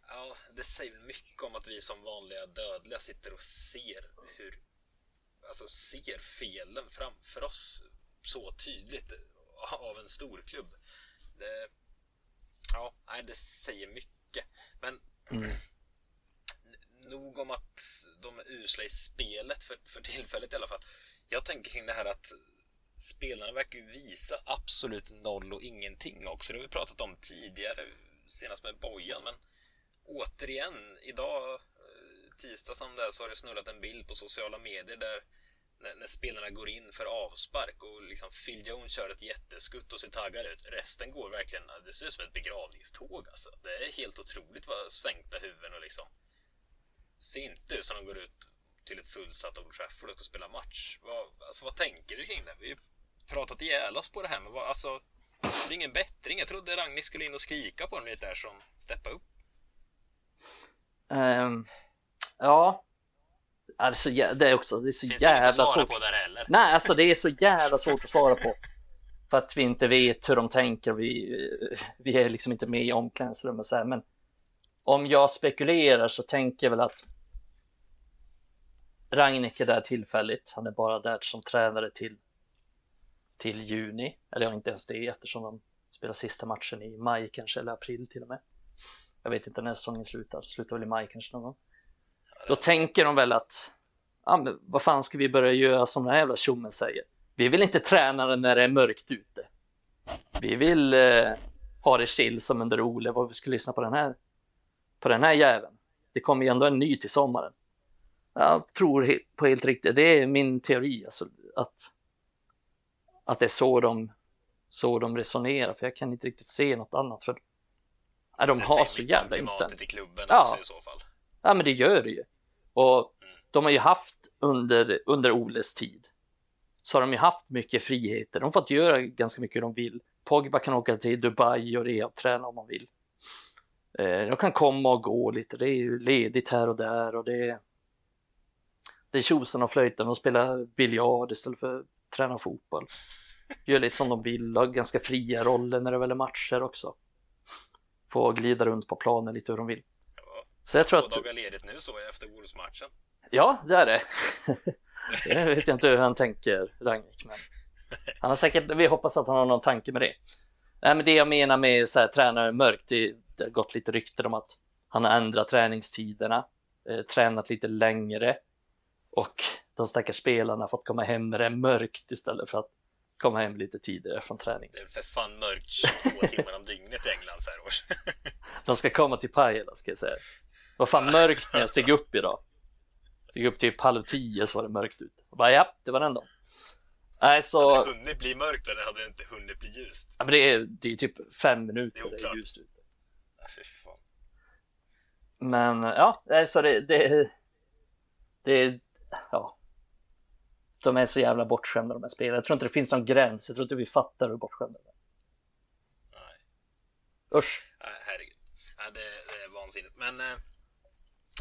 ja, det säger mycket om att vi som vanliga dödliga sitter och ser hur alltså ser felen framför oss så tydligt av en storklubb. Det, ja, nej, det säger mycket. Men mm. nog om att de är usla i spelet för, för tillfället i alla fall. Jag tänker kring det här att spelarna verkar visa absolut noll och ingenting också. Det har vi pratat om tidigare, senast med Bojan, men återigen, idag, eh, tisdag som det är, så har det snurrat en bild på sociala medier där när, när, spelarna går in för avspark och liksom Phil Jones kör ett jätteskutt och ser taggad ut. Resten går verkligen, det ser ut som ett begravningståg alltså. Det är helt otroligt vad sänkta huvuden och liksom ser inte ut som de går ut till ett fullsatt Old Trafford och ska spela match. Vad, alltså, vad tänker du kring det? Vi har pratat ihjäl oss på det här, men vad, alltså, det är ingen bättring. Jag trodde Ragnhild skulle in och skrika på dem lite där som steppa upp. Um, ja, Alltså, det är också det är så Finns jävla svara svårt. på där heller. Nej, alltså det är så jävla svårt att svara på. För att vi inte vet hur de tänker. Vi, vi är liksom inte med i omklädningsrummet så här. Men om jag spekulerar så tänker jag väl att Ragnik är där tillfälligt. Han är bara där som tränare till, till juni. Eller inte ens det eftersom de spelar sista matchen i maj kanske, eller april till och med. Jag vet inte när säsongen slutar. Slutar väl i maj kanske någon gång. Då tänker de väl att, ja men vad fan ska vi börja göra som den här jävla tjommen säger? Vi vill inte träna när det är mörkt ute. Vi vill eh, ha det chill som under Ole, vad vi ska lyssna på den här, på den här jäveln. Det kommer ju ändå en ny till sommaren. Jag tror på helt riktigt, det är min teori, alltså, att, att det är så de, så de resonerar, för jag kan inte riktigt se något annat. För ja, de det har så jävla inställning. i klubben ja. också i så fall. Ja, men det gör det ju. Och de har ju haft under, under Oles tid så har de ju haft mycket friheter. De har fått göra ganska mycket de vill. Pogba kan åka till Dubai och rehabträna om man vill. Eh, de kan komma och gå lite. Det är ju ledigt här och där och det är det är tjosan och flöjten. De spelar biljard istället för att träna fotboll. Gör lite som de vill har ganska fria roller när det väl är matcher också. Får glida runt på planen lite hur de vill. Så jag tror Två att... dagar ledigt nu så efter Wolves-matchen. Ja, det är det. jag vet inte hur han tänker, Rangnick, men han har säkert, vi hoppas att han har någon tanke med det. Nej, men det jag menar med så här, tränare mörkt, det, det har gått lite rykten om att han har ändrat träningstiderna, eh, tränat lite längre och de stackars spelarna har fått komma hem när det mörkt istället för att komma hem lite tidigare från träning. Det är för fan mörkt 22 timmar om dygnet i England så här års. de ska komma till Pajala ska jag säga. Var fan mörkt när jag steg upp idag. Steg upp typ halv tio så var det mörkt ute. Och bara ja, det var den dagen. Nej, så... Hade det hunnit bli mörkt eller hade det inte hunnit bli ljust? Ja, men det är, det är typ fem minuter det är, det är ljust ute. Ja, fy fan. Men ja, så det, det, det, ja. De är så jävla bortskämda de här spelarna. Jag tror inte det finns någon gräns. Jag tror inte vi fattar hur bortskämda de är. Nej. Usch. Nej, herregud. Nej, det, det är vansinnigt. Men eh,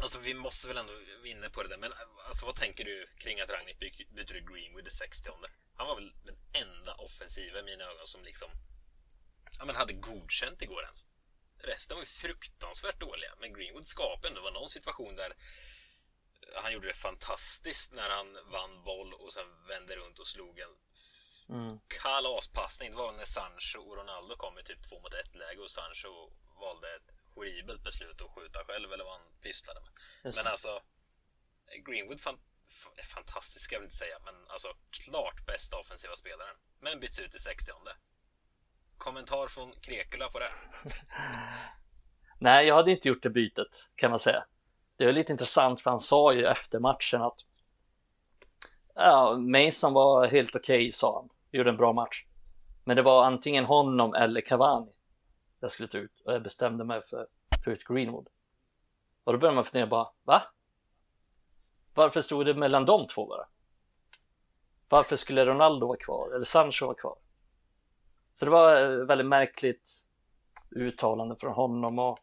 Alltså vi måste väl ändå vinna på det där. Men alltså vad tänker du kring att Ragnhild byter ut Greenwood i 60 Han var väl den enda offensiva i mina ögon som liksom ja, men hade godkänt igår ens. Resten var ju fruktansvärt dåliga, men Greenwood skapade ändå. Det var någon situation där han gjorde det fantastiskt när han vann boll och sen vände runt och slog en mm. kalaspassning. Det var när Sancho och Ronaldo kom i typ två mot ett läge och Sancho valde ett horribelt beslut att skjuta själv eller vad han pysslade med. Men alltså, Greenwood fan, fantastisk ska jag väl inte säga, men alltså klart bästa offensiva spelaren. Men byts ut i 60 Kommentar från Krekula på det? Nej, jag hade inte gjort det bytet kan man säga. Det är lite intressant för han sa ju efter matchen att ja, Mason var helt okej okay, sa han. Gjorde en bra match. Men det var antingen honom eller Cavani jag skulle ta ut och jag bestämde mig för, för ut Greenwood. Och då började man fundera bara, va? Varför stod det mellan de två bara? Varför skulle Ronaldo vara kvar eller Sancho vara kvar? Så det var eh, väldigt märkligt uttalande från honom och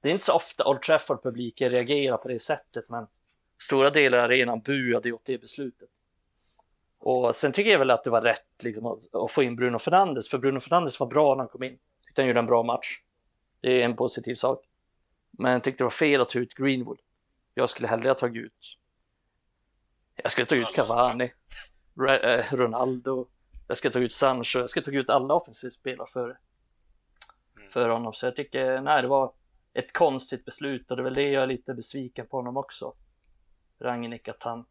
det är inte så ofta Old Trafford-publiken reagerar på det sättet men stora delar av arenan buade åt det beslutet. Och sen tycker jag väl att det var rätt liksom, att, att få in Bruno Fernandes för Bruno Fernandes var bra när han kom in. Han gjorde en bra match. Det är en positiv sak. Men jag tyckte det var fel att ta ut Greenwood. Jag skulle hellre ha tagit ut jag skulle ta ut Cavani, eh, Ronaldo, jag ska ta ut Sancho, jag ska ta ut alla offensivspelare för, mm. för honom. Så jag tycker, nej, det var ett konstigt beslut och det är väl det jag är lite besviken på honom också. Ragnik, att han...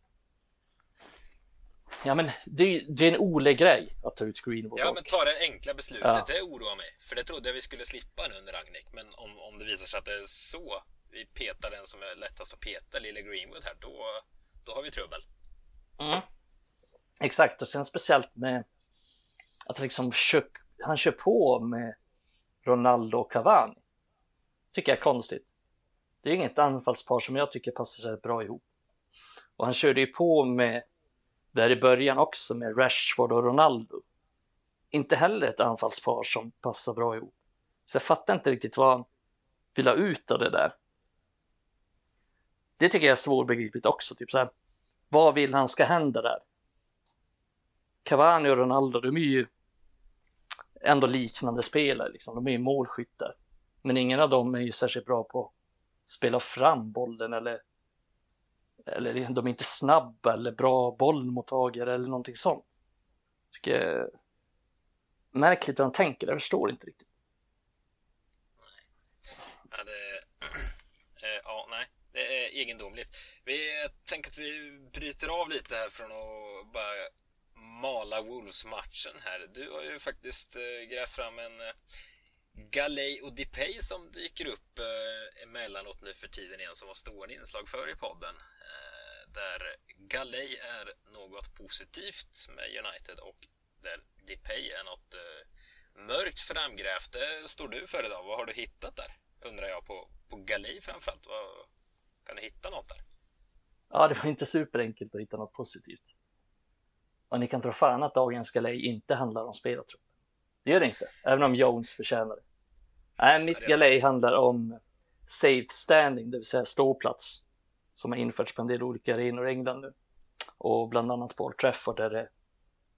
Ja men det, det är en Ole-grej att ta ut Greenwood. Ja men ta det enkla beslutet, ja. det oroar mig. För det trodde jag vi skulle slippa nu under Ragnik. Men om, om det visar sig att det är så vi petar den som är lättast att peta, lille Greenwood här, då, då har vi trubbel. Mm. Exakt, och sen speciellt med att liksom kör, han kör på med Ronaldo och Cavani. Tycker jag är konstigt. Det är inget anfallspar som jag tycker passar sig bra ihop. Och han körde ju på med där i början också med Rashford och Ronaldo. Inte heller ett anfallspar som passar bra ihop. Så jag fattar inte riktigt vad han vill ha ut av det där. Det tycker jag är svårbegripligt också. Typ så här, vad vill han ska hända där? Cavani och Ronaldo, de är ju ändå liknande spelare, liksom. de är ju målskyttar. Men ingen av dem är ju särskilt bra på att spela fram bollen eller, eller liksom, de är inte snabba eller bra bollmottagare eller någonting sånt. Tycker märkligt hur de tänker, jag förstår inte riktigt. Ja, det... Eh, ja, nej. Det är egendomligt. Vi tänker att vi bryter av lite här från att bara mala Wolves-matchen här. Du har ju faktiskt eh, grävt fram en eh, Galej och Depay som dyker upp eh, emellanåt nu för tiden igen som var stående inslag för i podden. Eh, där Galej är något positivt med United och där Depay är något eh, mörkt framgrävt. Det står du för idag. Vad har du hittat där? Undrar jag på, på Galej framförallt. Vad, kan du hitta något där? Ja, det var inte superenkelt att hitta något positivt. Och ni kan tro fan att dagens galej inte handlar om spelartrupp. Det gör det inte, även om Jones förtjänar det. Nej, mitt galej handlar om safe standing, det vill säga ståplats, som har införts på en del olika arenor i England nu. Och bland annat på Old Trafford där det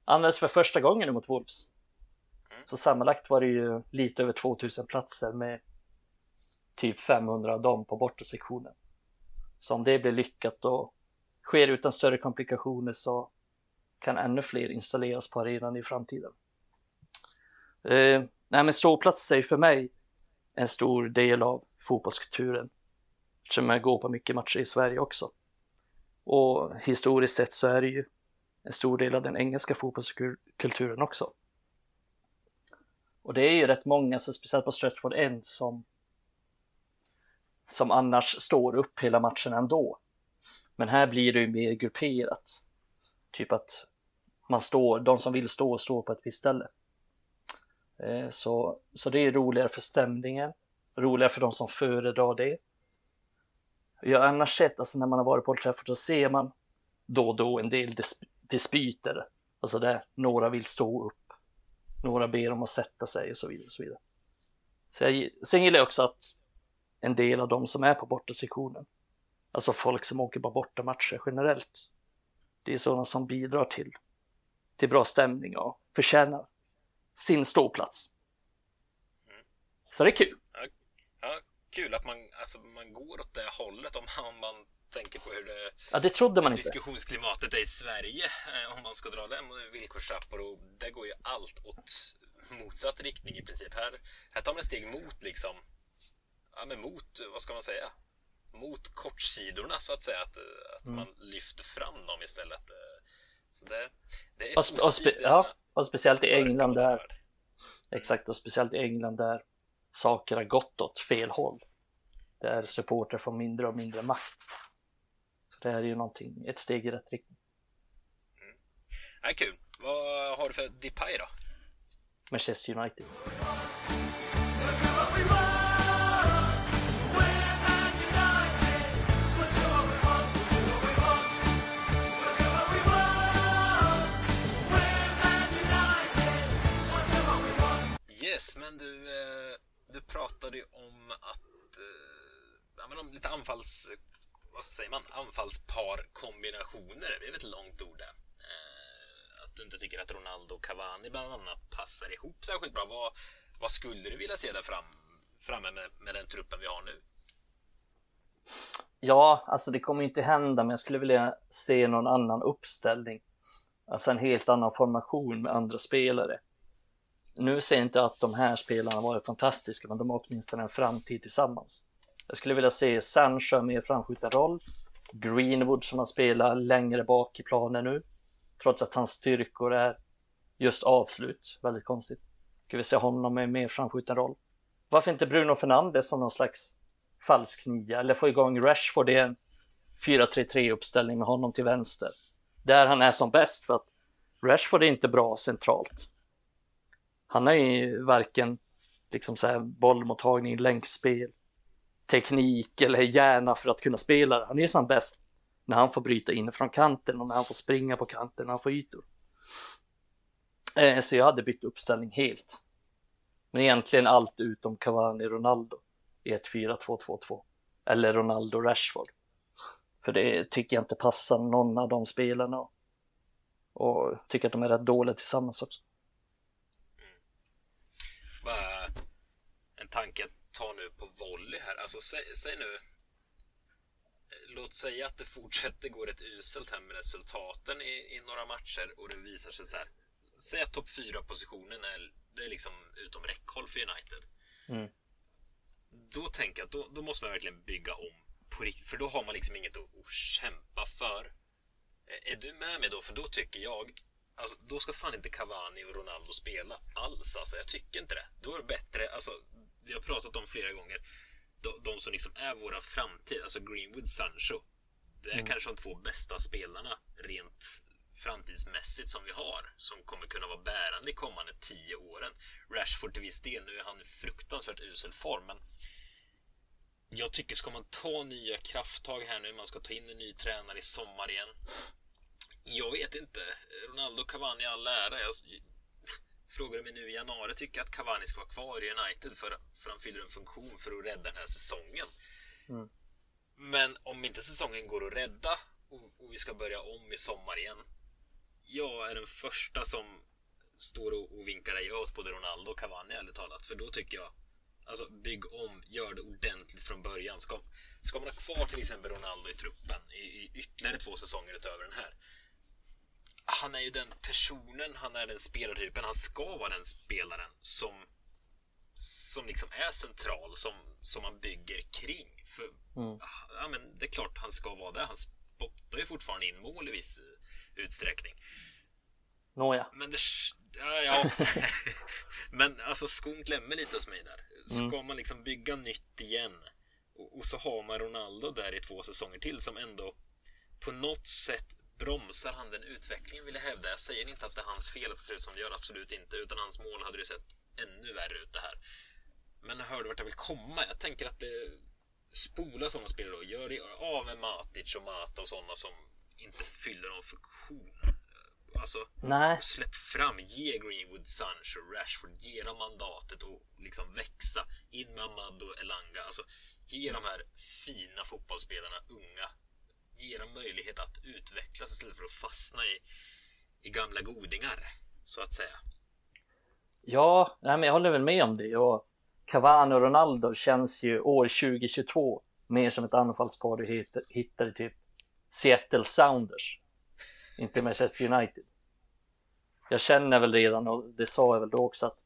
används för första gången mot Wolves. Mm. Så sammanlagt var det ju lite över 2000 platser med typ 500 av dem på bortasektionen. Så om det blir lyckat och sker utan större komplikationer så kan ännu fler installeras på arenan i framtiden. Eh, nej men ståplats är för mig en stor del av fotbollskulturen eftersom jag går på mycket matcher i Sverige också. Och historiskt sett så är det ju en stor del av den engelska fotbollskulturen också. Och det är ju rätt många, så speciellt på Stretford End, som som annars står upp hela matchen ändå. Men här blir det ju mer grupperat. Typ att man står, de som vill stå, står på ett visst ställe. Eh, så, så det är roligare för stämningen, roligare för de som föredrar det. Jag har annars sett, alltså när man har varit på träffar så ser man då och då en del dis dispyter. Alltså där några vill stå upp, några ber om att sätta sig och så vidare. Och så vidare. Så jag, sen gillar jag också att en del av de som är på bortasektionen. Alltså folk som åker på bortamatcher generellt. Det är sådana som bidrar till, till bra stämning och förtjänar sin ståplats. Mm. Så det är kul. Ja, ja, kul att man, alltså, man går åt det hållet om man, om man tänker på hur det, ja, det trodde man diskussionsklimatet är i Sverige. Eh, om man ska dra den villkorstrappor och det går ju allt åt motsatt riktning i princip. Här, här tar man ett steg mot liksom ja, men mot, vad ska man säga, mot kortsidorna så att säga, att, att mm. man lyfter fram dem istället. Så det, det är och, och, spe, ja, och speciellt i England där, exakt, och speciellt i England där saker har gått åt fel håll. Där supporter får mindre och mindre makt. Så det här är ju någonting, ett steg i rätt riktning. Mm. Ja, kul. Vad har du för Depay då? Manchester United. Men du, eh, du pratade ju om att, eh, ja men om lite anfalls, vad säger man, anfallsparkombinationer. Det är väl ett långt ord det. Eh, att du inte tycker att Ronaldo och Cavani bland annat passar ihop särskilt bra. Vad, vad skulle du vilja se där fram, framme med, med den truppen vi har nu? Ja, alltså det kommer inte hända, men jag skulle vilja se någon annan uppställning. Alltså en helt annan formation med andra spelare. Nu ser jag inte att de här spelarna varit fantastiska, men de har åtminstone en framtid tillsammans. Jag skulle vilja se Sancho mer framskjuten roll. Greenwood som han spelar längre bak i planen nu. Trots att hans styrkor är just avslut. Väldigt konstigt. Ska vi se honom med mer framskjuten roll. Varför inte Bruno Fernandes som någon slags falsk nia eller få igång Rashford i en 4-3-3 uppställning med honom till vänster. Där han är som bäst för att Rashford är inte bra centralt. Han är ju varken liksom så här bollmottagning, länkspel, teknik eller hjärna för att kunna spela. Han är ju som bäst när han får bryta in från kanten och när han får springa på kanten, när han får ytor. Eh, så jag hade bytt uppställning helt. Men egentligen allt utom Cavani Ronaldo i ett 4-2-2-2. Eller Ronaldo Rashford. För det tycker jag inte passar någon av de spelarna. Och tycker att de är rätt dåliga tillsammans också. Mm. Bara en tanke att ta nu på volley här. Alltså säg, säg nu låt säga att det fortsätter gå rätt uselt här med resultaten i, i några matcher och det visar sig så här. Säg att topp 4-positionen är, det är liksom utom räckhåll för United. Mm då tänker jag då, då måste man verkligen bygga om på riktigt, för då har man liksom inget att, att kämpa för. Är du med mig då? För då tycker jag Alltså, då ska fan inte Cavani och Ronaldo spela alls. Alltså, jag tycker inte det. Då är det bättre. Alltså, vi har pratat om flera gånger. De, de som liksom är våra framtid, alltså Greenwood, Sancho. Det är mm. kanske de två bästa spelarna rent framtidsmässigt som vi har som kommer kunna vara bärande i kommande tio åren. Rashford till viss del, nu är han i fruktansvärt usel form, men jag tycker, ska man ta nya krafttag här nu, man ska ta in en ny tränare i sommar igen. Jag vet inte. Ronaldo Cavani all ära. Jag frågade mig nu i januari, tycker att Cavani ska vara kvar i United för, för han fyller en funktion för att rädda den här säsongen. Mm. Men om inte säsongen går att rädda och, och, vi ska börja om i sommar igen. Jag är den första som står och, och vinkar adjö åt både Ronaldo och Cavani ärligt talat. För då tycker jag Alltså bygg om, gör det ordentligt från början. Ska, ska man ha kvar till exempel Ronaldo i truppen i, i ytterligare två säsonger utöver den här. Han är ju den personen, han är den spelartypen, han ska vara den spelaren som som liksom är central, som, som man bygger kring. För mm. ja, men det är klart han ska vara det. Han spottar ju fortfarande in mål i viss utsträckning. Nåja. Men det... Ja, ja. men alltså skon klämmer lite hos mig där. Mm. Ska man liksom bygga nytt igen och, och, så har man Ronaldo där i två säsonger till som ändå på något sätt bromsar han den utvecklingen vill jag hävda. Jag säger inte att det är hans fel att det ser ut som det gör, absolut inte. Utan hans mål hade ju sett ännu värre ut det här. Men hör du vart jag vill komma? Jag tänker att det spola sådana spelare då. Gör det av med Matic och Mata och sådana som inte fyller någon funktion. Alltså, Nej. släpp fram, ge Greenwood, Sancho, Rashford, ge dem mandatet och liksom växa. In med Amado, Elanga. Alltså, ge de här fina fotbollsspelarna, unga, ge dem möjlighet att utvecklas istället för att fastna i, i gamla godingar, så att säga. Ja, nej, men jag håller väl med om det. Och Cavani och Ronaldo känns ju år 2022 mer som ett anfallspar du hittar i typ Seattle Sounders inte Manchester United. Jag känner väl redan, och det sa jag väl då också, att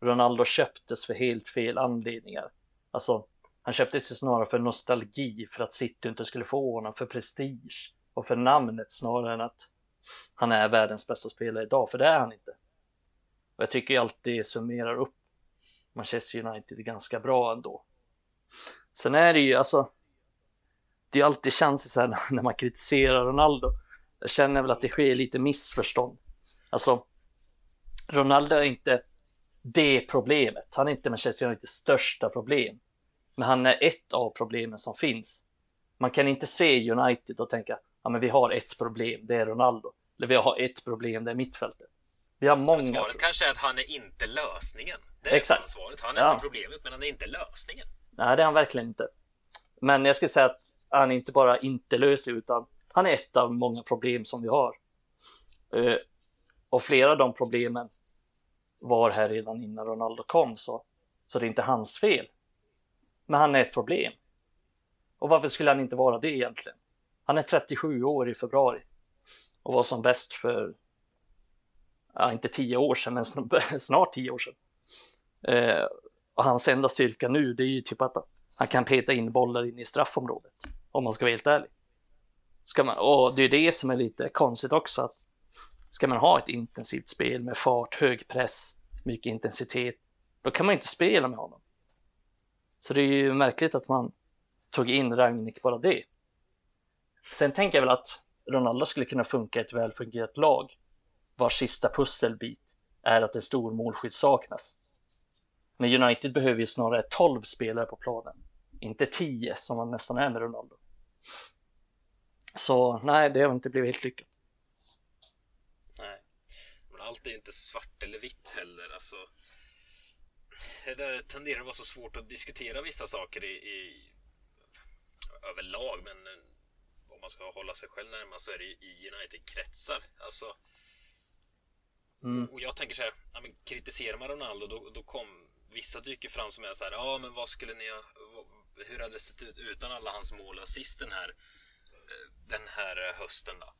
Ronaldo köptes för helt fel anledningar. Alltså, han köptes ju snarare för nostalgi, för att City inte skulle få honom, för prestige och för namnet snarare än att han är världens bästa spelare idag, för det är han inte. Och jag tycker alltid det summerar upp Manchester United ganska bra ändå. Sen är det ju alltså, det är alltid chanser så här när man kritiserar Ronaldo jag känner väl att det sker lite missförstånd. Alltså, Ronaldo är inte det problemet. Han är inte Manchester Uniteds största problem. Men han är ett av problemen som finns. Man kan inte se United och tänka, ja men vi har ett problem, det är Ronaldo. Eller vi har ett problem, det är mittfältet. Vi har många... Svaret kanske är att han är inte lösningen. Det är Exakt. svaret. Han är ja. inte problemet, men han är inte lösningen. Nej, det är han verkligen inte. Men jag skulle säga att han inte bara inte löser utan han är ett av många problem som vi har. Eh, och flera av de problemen var här redan innan Ronaldo kom, så, så det är inte hans fel. Men han är ett problem. Och varför skulle han inte vara det egentligen? Han är 37 år i februari och var som bäst för, ja, inte 10 år sedan, men snart 10 år sedan. Eh, och hans enda styrka nu, det är ju typ att han kan peta in bollar in i straffområdet, om man ska vara helt ärlig. Ska man, och det är det som är lite konstigt också, att ska man ha ett intensivt spel med fart, hög press, mycket intensitet, då kan man inte spela med honom. Så det är ju märkligt att man tog in Ragnik bara det. Sen tänker jag väl att Ronaldo skulle kunna funka i ett välfungerat lag vars sista pusselbit är att en stor målskydd saknas. Men United behöver ju snarare 12 spelare på planen, inte 10 som man nästan är med Ronaldo. Så nej, det har inte blivit helt lyckat. Nej, men allt är ju inte svart eller vitt heller. Alltså, det tenderar att vara så svårt att diskutera vissa saker i, i överlag, men om man ska hålla sig själv närmast så är det ju i United-kretsar. Alltså, mm. Och jag tänker så här, ja, men kritiserar man Ronaldo då, då kom vissa dyker fram som är så här, ja men vad skulle ni ha, hur hade det sett ut utan alla hans mål och assist den här, eh, den här eh, hösten då?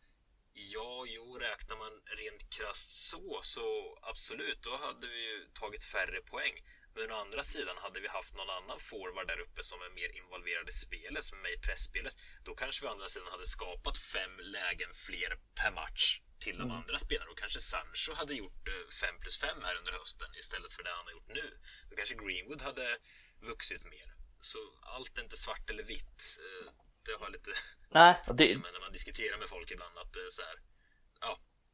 Ja, jo, räknar man rent krasst så, så absolut, då hade vi ju tagit färre poäng. Men å andra sidan, hade vi haft någon annan forward där uppe som är mer involverad i spelet, som är med i pressspelet, då kanske vi å andra sidan hade skapat fem lägen fler per match till de mm. andra spelarna. Då kanske Sancho hade gjort 5 eh, plus 5 här under hösten istället för det han har gjort nu. Då kanske Greenwood hade vuxit mer. Så allt är inte svart eller vitt. Det har lite Nej, det... när man diskuterar med folk ibland att det är så här, ja,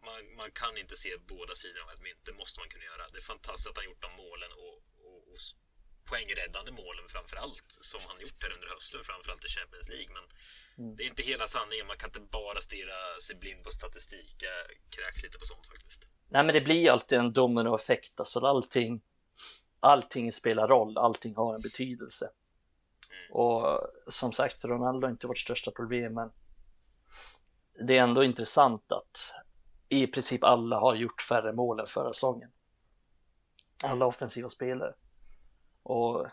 man, man kan inte se båda sidor av ett mynt. Det måste man kunna göra. Det är fantastiskt att han gjort de målen och, och, och poängräddande målen framför allt som han gjort här under hösten, framförallt i Champions League. Men mm. det är inte hela sanningen. Man kan inte bara stirra sig blind på statistik. Jag kräks lite på sånt faktiskt. Nej, men det blir alltid en dominoeffekt. Alltså allting, allting spelar roll. Allting har en betydelse. Och som sagt, Ronaldo har inte vårt största problem, men det är ändå intressant att i princip alla har gjort färre mål än förra säsongen. Alla offensiva spelare. Och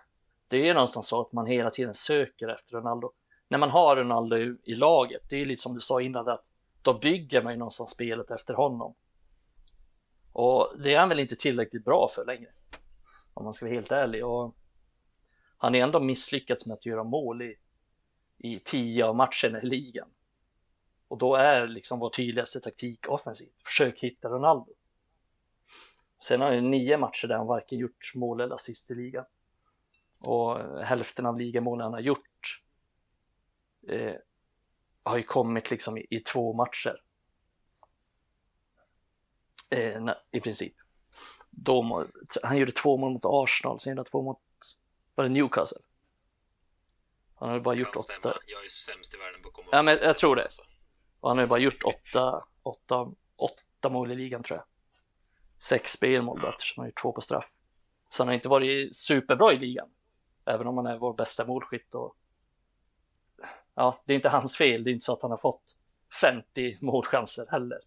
det är ju någonstans så att man hela tiden söker efter Ronaldo. När man har Ronaldo i, i laget, det är ju lite som du sa innan, att då bygger man ju någonstans spelet efter honom. Och det är han väl inte tillräckligt bra för längre, om man ska vara helt ärlig. Och han är ändå misslyckats med att göra mål i, i tio av matcherna i ligan. Och då är liksom vår tydligaste taktik offensiv. Försök hitta Ronaldo. Sen har han nio matcher där han varken gjort mål eller assist i ligan. Och hälften av ligamålen han har gjort eh, har ju kommit liksom i, i två matcher. Eh, I princip. Då, han gjorde två mål mot Arsenal, sen gjorde han två mot var det Newcastle. Han har bara gjort åtta. Jag är sämst i världen på att komma Ja, men jag tror det. Alltså. Och han har ju bara gjort åtta, åtta, åtta mål i ligan tror jag. Sex spelmål då, eftersom han har gjort två på straff. Så han har inte varit superbra i ligan. Även om han är vår bästa målskytt och ja, det är inte hans fel. Det är inte så att han har fått 50 målchanser heller.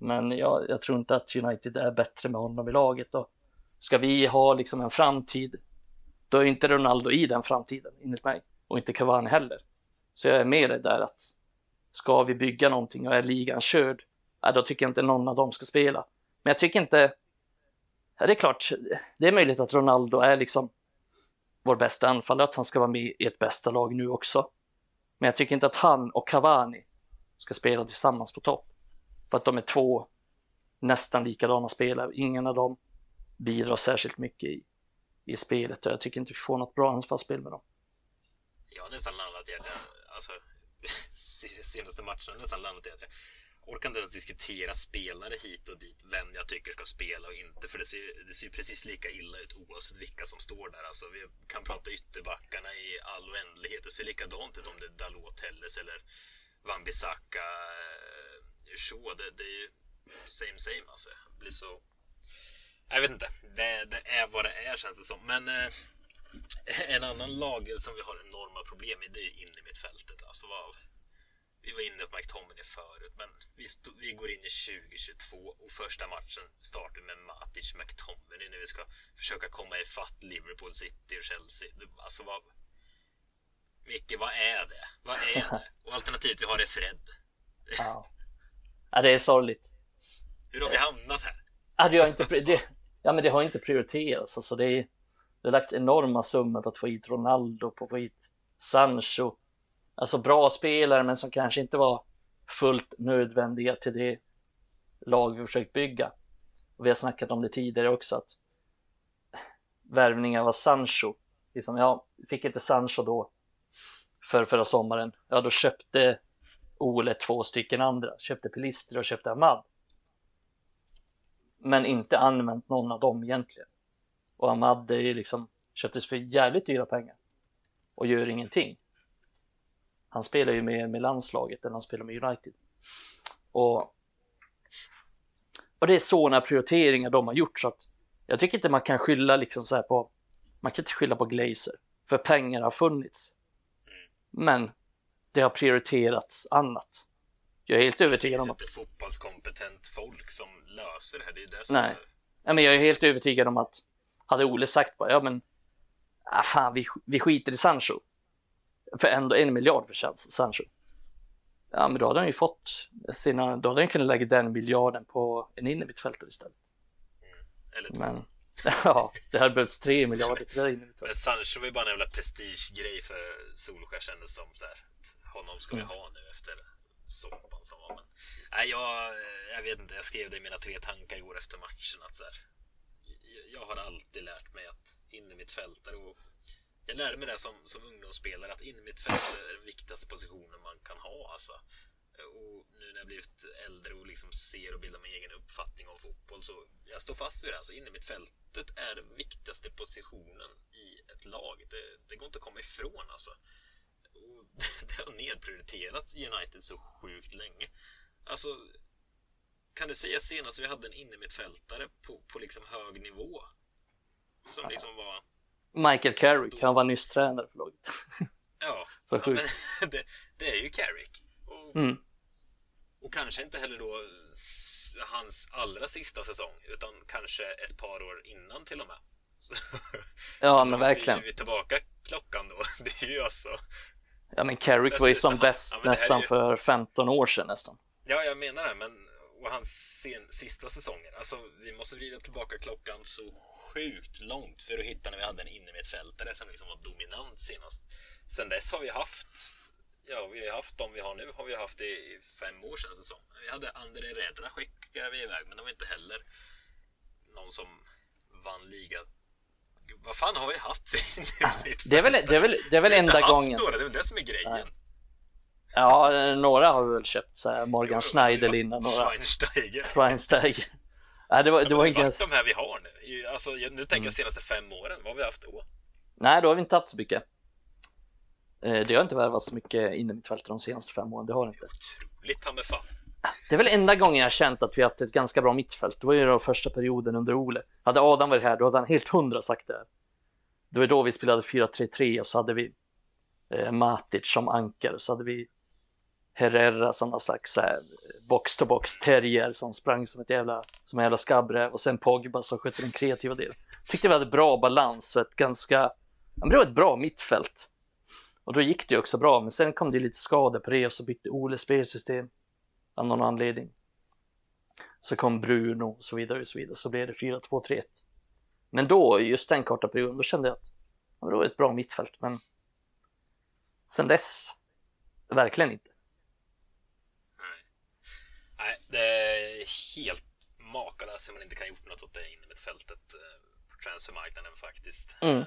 Men jag, jag tror inte att United är bättre med honom i laget och ska vi ha liksom en framtid, då är inte Ronaldo i den framtiden enligt mig och inte Cavani heller. Så jag är med dig där att ska vi bygga någonting och är ligan körd, ja, då tycker jag inte någon av dem ska spela. Men jag tycker inte, ja, det är klart, det är möjligt att Ronaldo är liksom vår bästa anfallare, att han ska vara med i ett bästa lag nu också. Men jag tycker inte att han och Cavani ska spela tillsammans på topp. För att de är två nästan likadana spelare. Ingen av dem bidrar särskilt mycket i, i spelet och jag tycker inte vi får något bra anfallsspel med dem. Jag har nästan landat i att jag, alltså, senaste matchen nästan landat i att jag orkar inte ens diskutera spelare hit och dit, vem jag tycker ska spela och inte, för det ser, det ser precis lika illa ut oavsett vilka som står där. Alltså, vi kan prata ytterbackarna i all oändlighet. Det ser likadant ut om det är Dalot Helles eller Wan-Bissaka. Eh, så, det, det är ju same same alltså. Det blir så... Jag vet inte. Det, det är vad det är känns det som. Men eh, en annan lag som vi har enorma problem med det är inne i mittfältet. Alltså vad, vi var inne på McTominay förut, men vi, stod, vi går in i 2022 och första matchen startar med Matic McTominay när vi ska försöka komma ifatt Liverpool City och Chelsea. Alltså vad... Micke, vad är det? Vad är det? Och alternativet vi har är Fred. Ja. ja, det är sorgligt. Hur har vi hamnat här? Ja, det inte, det, ja, men det har inte prioriterats. Alltså det, är, det har lagts enorma summor på att få hit Ronaldo, på att få hit Sancho. Alltså bra spelare, men som kanske inte var fullt nödvändiga till det lag vi försökt bygga. Och vi har snackat om det tidigare också att värvningen var Sancho, liksom, ja, fick inte Sancho då för förra sommaren, ja då köpte Ole två stycken andra, köpte Pelister och köpte Ahmad. Men inte använt någon av dem egentligen. Och Ahmad är ju liksom köptes för jävligt dyra pengar och gör ingenting. Han spelar ju med, med landslaget eller han spelar med United. Och, och det är sådana prioriteringar de har gjort så att jag tycker inte man kan skylla liksom så här på, man kan inte skylla på Glazer för pengar har funnits. Men det har prioriterats annat. Jag är helt övertygad om att... Det finns inte fotbollskompetent folk som löser det här. Det är det som Nej. Är... Nej, men jag är helt övertygad om att hade Ole sagt bara, ja men, ah, fan vi, vi skiter i Sancho. För ändå en miljard för Sancho. Ja, men då hade han ju fått sina, då hade han kunnat lägga den miljarden på en innermittfältare istället. Mm. Eller. Men, ja, det hade behövts tre miljarder till det Men Sancho var ju bara en jävla prestigegrej för Solskjaer kändes som så här. Honom ska vi mm. ha nu efter soppan som var. Men, nej, jag, jag vet inte, jag skrev det i mina tre tankar igår efter matchen att så här, jag har alltid lärt mig att innermittfältare och jag lärde mig det som, som ungdomsspelare att in i mitt fält är den viktigaste positionen man kan ha. Alltså. Och nu när jag blivit äldre och liksom ser och bildar min egen uppfattning om fotboll så jag står fast vid det. Alltså, inne mitt fältet är den viktigaste positionen i ett lag. Det, det går inte att komma ifrån alltså. Det har nedprioriterats i United så sjukt länge. Alltså, kan du säga senast vi hade en innermittfältare på, på liksom hög nivå? Som liksom var Michael Carrick, han var nyss tränare för laget. Ja, ja men det, det, är ju Carrick. Och, mm. och kanske inte heller då hans allra sista säsong, utan kanske ett par år innan till och med. Så, ja, men verkligen. Vi tillbaka klockan då. Det är ju alltså... Ja, men Carrick var ju som bäst ja, nästan ju... för 15 år sedan nästan. Ja, jag menar det, men och hans sen, sista säsonger. Alltså, vi måste vrida tillbaka klockan så sjukt långt för att hitta när vi hade en innermittfältare som liksom var dominant senast. Sen dess har vi haft, ja, vi har haft de vi har nu har vi haft i fem år sedan säsong. Vi hade André Redra skickade vi iväg, men det var inte heller någon som vann Vad fan har vi haft för Det är väl, det är väl, det är väl enda gången. Några, det är väl det som är grejen. Ja, några har vi väl köpt så här Morgan Schneiderlin och några. Schweinsteiger. Schweinsteiger. Nej, det var, det var inte... de här vi har nu. Alltså, nu tänker jag mm. senaste fem åren. Vad har vi haft då? Nej, då har vi inte haft så mycket. Eh, det har inte värvat så mycket innermittfältare de senaste fem åren. Det har det inte. Otroligt ta fan. Det är väl enda gången jag har känt att vi har haft ett ganska bra mittfält. Det var ju den första perioden under Ole. Hade Adam varit här, då hade han helt hundra sagt det. Det var då vi spelade 4-3-3 och så hade vi eh, Matic som ankare. Så hade vi Herrera som någon slags eh, box-to-box terrier som sprang som ett jävla, som en jävla skabbräv och sen Pogba som skötte den kreativa delen. Tyckte vi hade bra balans och ett ganska, det var ett bra mittfält. Och då gick det ju också bra, men sen kom det lite skador på det och så bytte Ole spelsystem av någon anledning. Så kom Bruno och så vidare och så vidare, så blev det 4-2-3-1. Men då, just den korta perioden, då kände jag att ja, det var ett bra mittfält, men sen dess, verkligen inte. Nej, det är helt makalöst hur man inte kan gjort något åt det inne med fältet eh, på transfermarknaden faktiskt. Mm. Eh,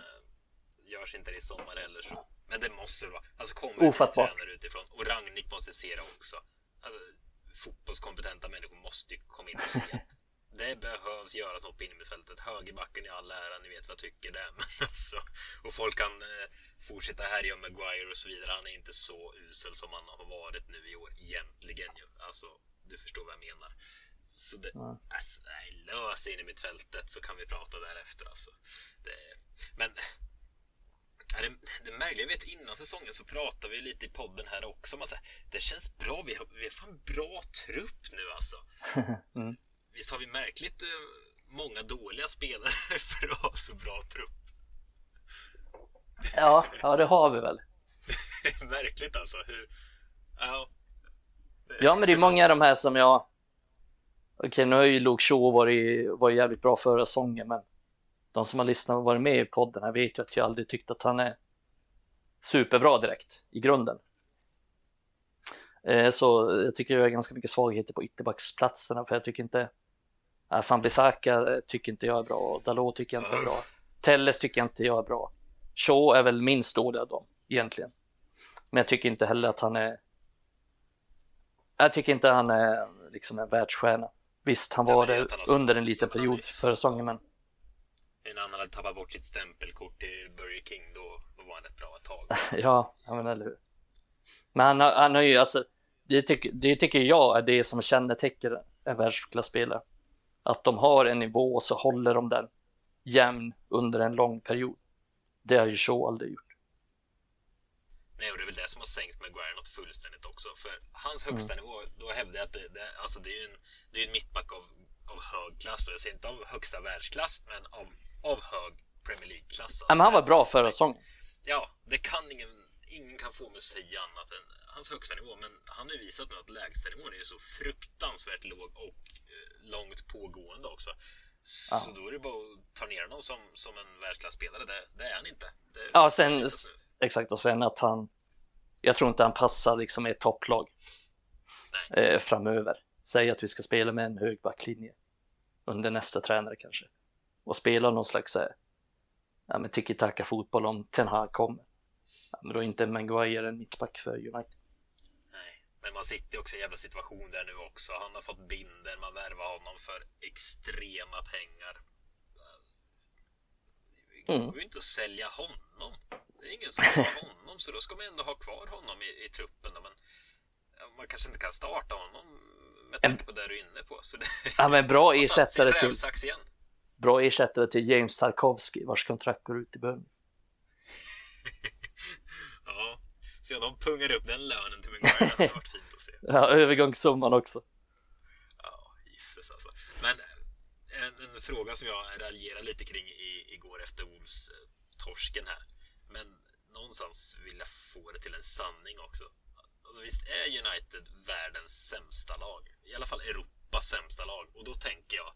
görs inte det i sommar heller så. Men det måste vara. Alltså kommer en tränare utifrån och Ragnik måste se det också. Alltså, fotbollskompetenta människor måste ju komma in och se att det behövs göras något på innermittfältet. Högerbacken i all ära, ni vet vad jag tycker det. Men alltså, och folk kan eh, fortsätta härja om Maguire och så vidare. Han är inte så usel som han har varit nu i år egentligen ju. Alltså, du förstår vad jag menar. Så det, alltså, nej, lös in i mittfältet så kan vi prata därefter alltså. Det, men det, det märkliga, vet innan säsongen så pratade vi lite i podden här också om att det känns bra, vi har, vi har fan bra trupp nu alltså. mm. Visst har vi märkligt eh, många dåliga spelare för att ha så bra trupp? Ja, ja det har vi väl. märkligt alltså. Hur... Ja. ja, men det är många av de här som jag... Okej, nu har ju Luke Shaw varit, var jävligt bra förra säsongen, men de som har lyssnat och varit med i podden här vet ju att jag aldrig tyckt att han är superbra direkt i grunden. Eh, så jag tycker jag har ganska mycket svagheter på ytterbacksplatserna för jag tycker inte äh, Fan Bissaka tycker inte jag är bra, Dalot tycker jag inte är bra, Telles tycker jag inte jag är bra. Shaw är väl minst dålig av dem egentligen. Men jag tycker inte heller att han är Jag tycker inte han är liksom en världsstjärna. Visst, han var det under en liten period förra säsongen men Innan han hade tappat bort sitt stämpelkort i Burger King, då, då var han rätt bra ett tag. ja, ja men eller hur. Men han, har, han har ju alltså, det tycker, det tycker jag är det som kännetecknar en världsklasspelare. Att de har en nivå och så håller de den jämn under en lång period. Det har ju Shaw aldrig gjort. Nej, och det är väl det som har sänkt Maguire något fullständigt också. För hans högsta mm. nivå, då hävdar jag att det, det, alltså det är ju en, det är en mittback av, av hög klass. Då. Jag säger inte av högsta världsklass, men av av hög Premier League-klass. Alltså. men han var bra förra säsongen. Ja, det kan ingen, ingen kan få mig att säga annat än hans högsta nivå, men han har ju visat nu att lägstanivån är ju så fruktansvärt låg och eh, långt pågående också. Så ja. då är det bara att ta ner honom som, som en världsklasspelare. Det, det är han inte. Det, ja, sen exakt och sen att han. Jag tror inte han passar liksom i ett topplag. Eh, framöver. Säg att vi ska spela med en hög backlinje under nästa tränare kanske och spela någon slags eh, ja, tiki-taka fotboll om Ten Hag kommer. Ja, men då är inte Maguire en mittback för United. Nej, men man sitter också i en jävla situation där nu också. Han har fått binder, man värvar honom för extrema pengar. Det går mm. ju inte att sälja honom. Det är ingen som vill ha honom, så då ska man ändå ha kvar honom i, i truppen. Men man kanske inte kan starta honom med tanke på det du är inne på. Så det, ja, men bra ersättare till... Igen bra ersättare till James Tarkovsky vars kontrakt går ut i Burnley. ja, se om de pungar upp den lönen till Maguire det hade varit fint att se. ja, övergångssumman också. Ja, gisses alltså. Men en, en, fråga som jag raljerade lite kring i, igår efter Wolves eh, torsken här. Men någonstans vill jag få det till en sanning också. Alltså, visst är United världens sämsta lag? I alla fall Europas sämsta lag. Och då tänker jag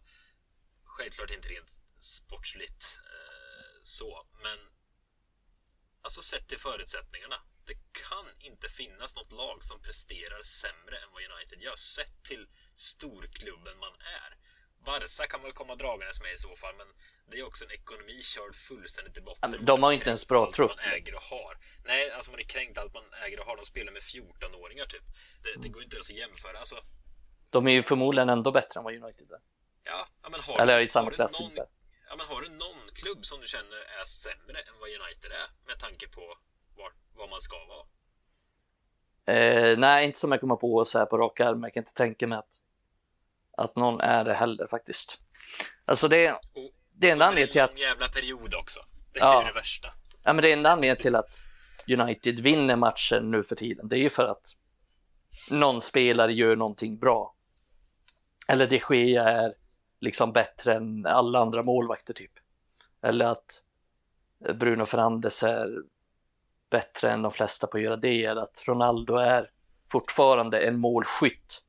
självklart inte rent sportsligt eh, så, men alltså sett till förutsättningarna. Det kan inte finnas något lag som presterar sämre än vad United gör, sett till storklubben man är. Barca kan väl komma dragandes med i så fall, men det är också en ekonomi körd fullständigt i botten. De har inte ens bra trupp. man äger och har. Nej, alltså man är kränkt allt man äger och har. De spelar med 14-åringar typ. Det, det, går inte ens att jämföra. Alltså, de är ju förmodligen ändå bättre än vad United är. Ja, men har Eller du, i samma klass någon, inte. Ja, men har du någon klubb som du känner är sämre än vad United är med tanke på var, vad man ska vara? Eh, nej, inte som jag kommer på så här på rak arm. Jag kan inte tänka mig att, att någon är det heller faktiskt. Alltså det, och, det är en anledning till att... en jävla period också. Det är ja, det värsta. Ja, men det är en anledning till att United vinner matchen nu för tiden. Det är ju för att någon spelare gör någonting bra. Eller de Gea är liksom bättre än alla andra målvakter typ. Eller att Bruno Fernandes är bättre än de flesta på att göra det. Eller att Ronaldo är fortfarande en målskytt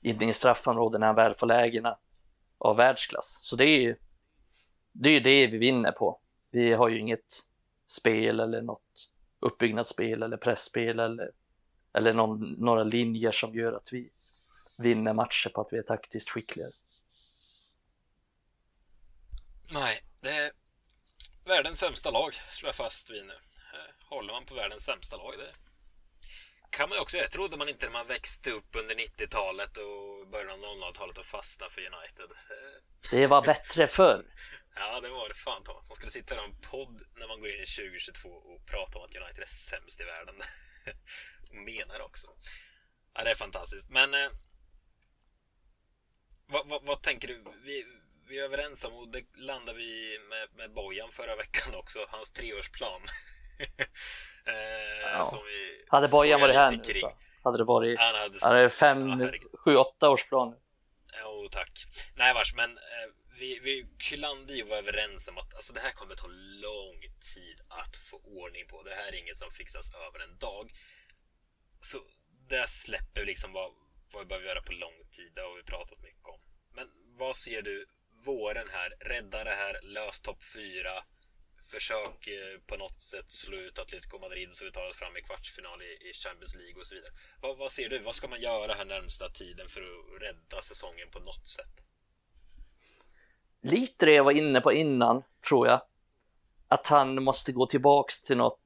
inne i straffområdet när han väl får lägena av världsklass. Så det är ju det, är det vi vinner på. Vi har ju inget spel eller något uppbyggnadsspel eller pressspel eller, eller någon, några linjer som gör att vi vinner matcher på att vi är taktiskt skickligare. Nej, det är världens sämsta lag, slår jag fast vid nu. Håller man på världens sämsta lag, det kan man också. Jag trodde man inte när man växte upp under 90-talet och början av 00-talet och fastna för United. Det var bättre förr. ja, det var det fan Thomas. Man skulle sitta i en podd när man går in i 2022 och prata om att United är sämst i världen. och menar också. Ja, det är fantastiskt. Men eh, vad, vad, vad, vad, tänker du? Vi, vi är överens om, och det landade vi med, med Bojan förra veckan också, hans treårsplan. eh, ja. vi hade Bojan varit här nu så hade det varit han hade, hade fem, ja, sju, åtta årsplan. Jo, tack. Nej, vars, men eh, vi, vi Kylander var överens om att alltså, det här kommer ta lång tid att få ordning på. Det här är inget som fixas över en dag. Så det släpper vi liksom vad, vad vi behöver göra på lång tid. Det har vi pratat mycket om. Men vad ser du våren här? Rädda det här, lös topp fyra. Försök eh, på något sätt slå ut Atletico Madrid så vi tar oss fram i kvartsfinal i, i Champions League och så vidare. Vad, vad ser du? Vad ska man göra här närmsta tiden för att rädda säsongen på något sätt? lite det jag var inne på innan, tror jag. Att han måste gå tillbaks till något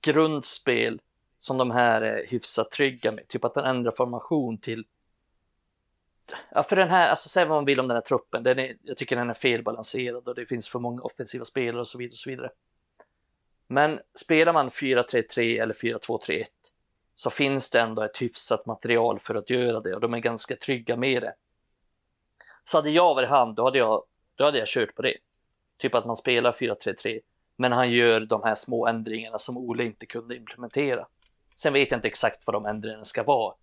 grundspel som de här är hyfsat trygga med. Typ att han ändrar formation till Ja, för den här, alltså säg vad man vill om den här truppen, den är, jag tycker den är felbalanserad och det finns för många offensiva spelare och så vidare och så vidare. Men spelar man 4-3-3 eller 4-2-3-1 så finns det ändå ett hyfsat material för att göra det och de är ganska trygga med det. Så hade jag varit han, då hade jag då hade jag kört på det. Typ att man spelar 4-3-3, men han gör de här små ändringarna som Ole inte kunde implementera. Sen vet jag inte exakt vad de ändringarna ska vara.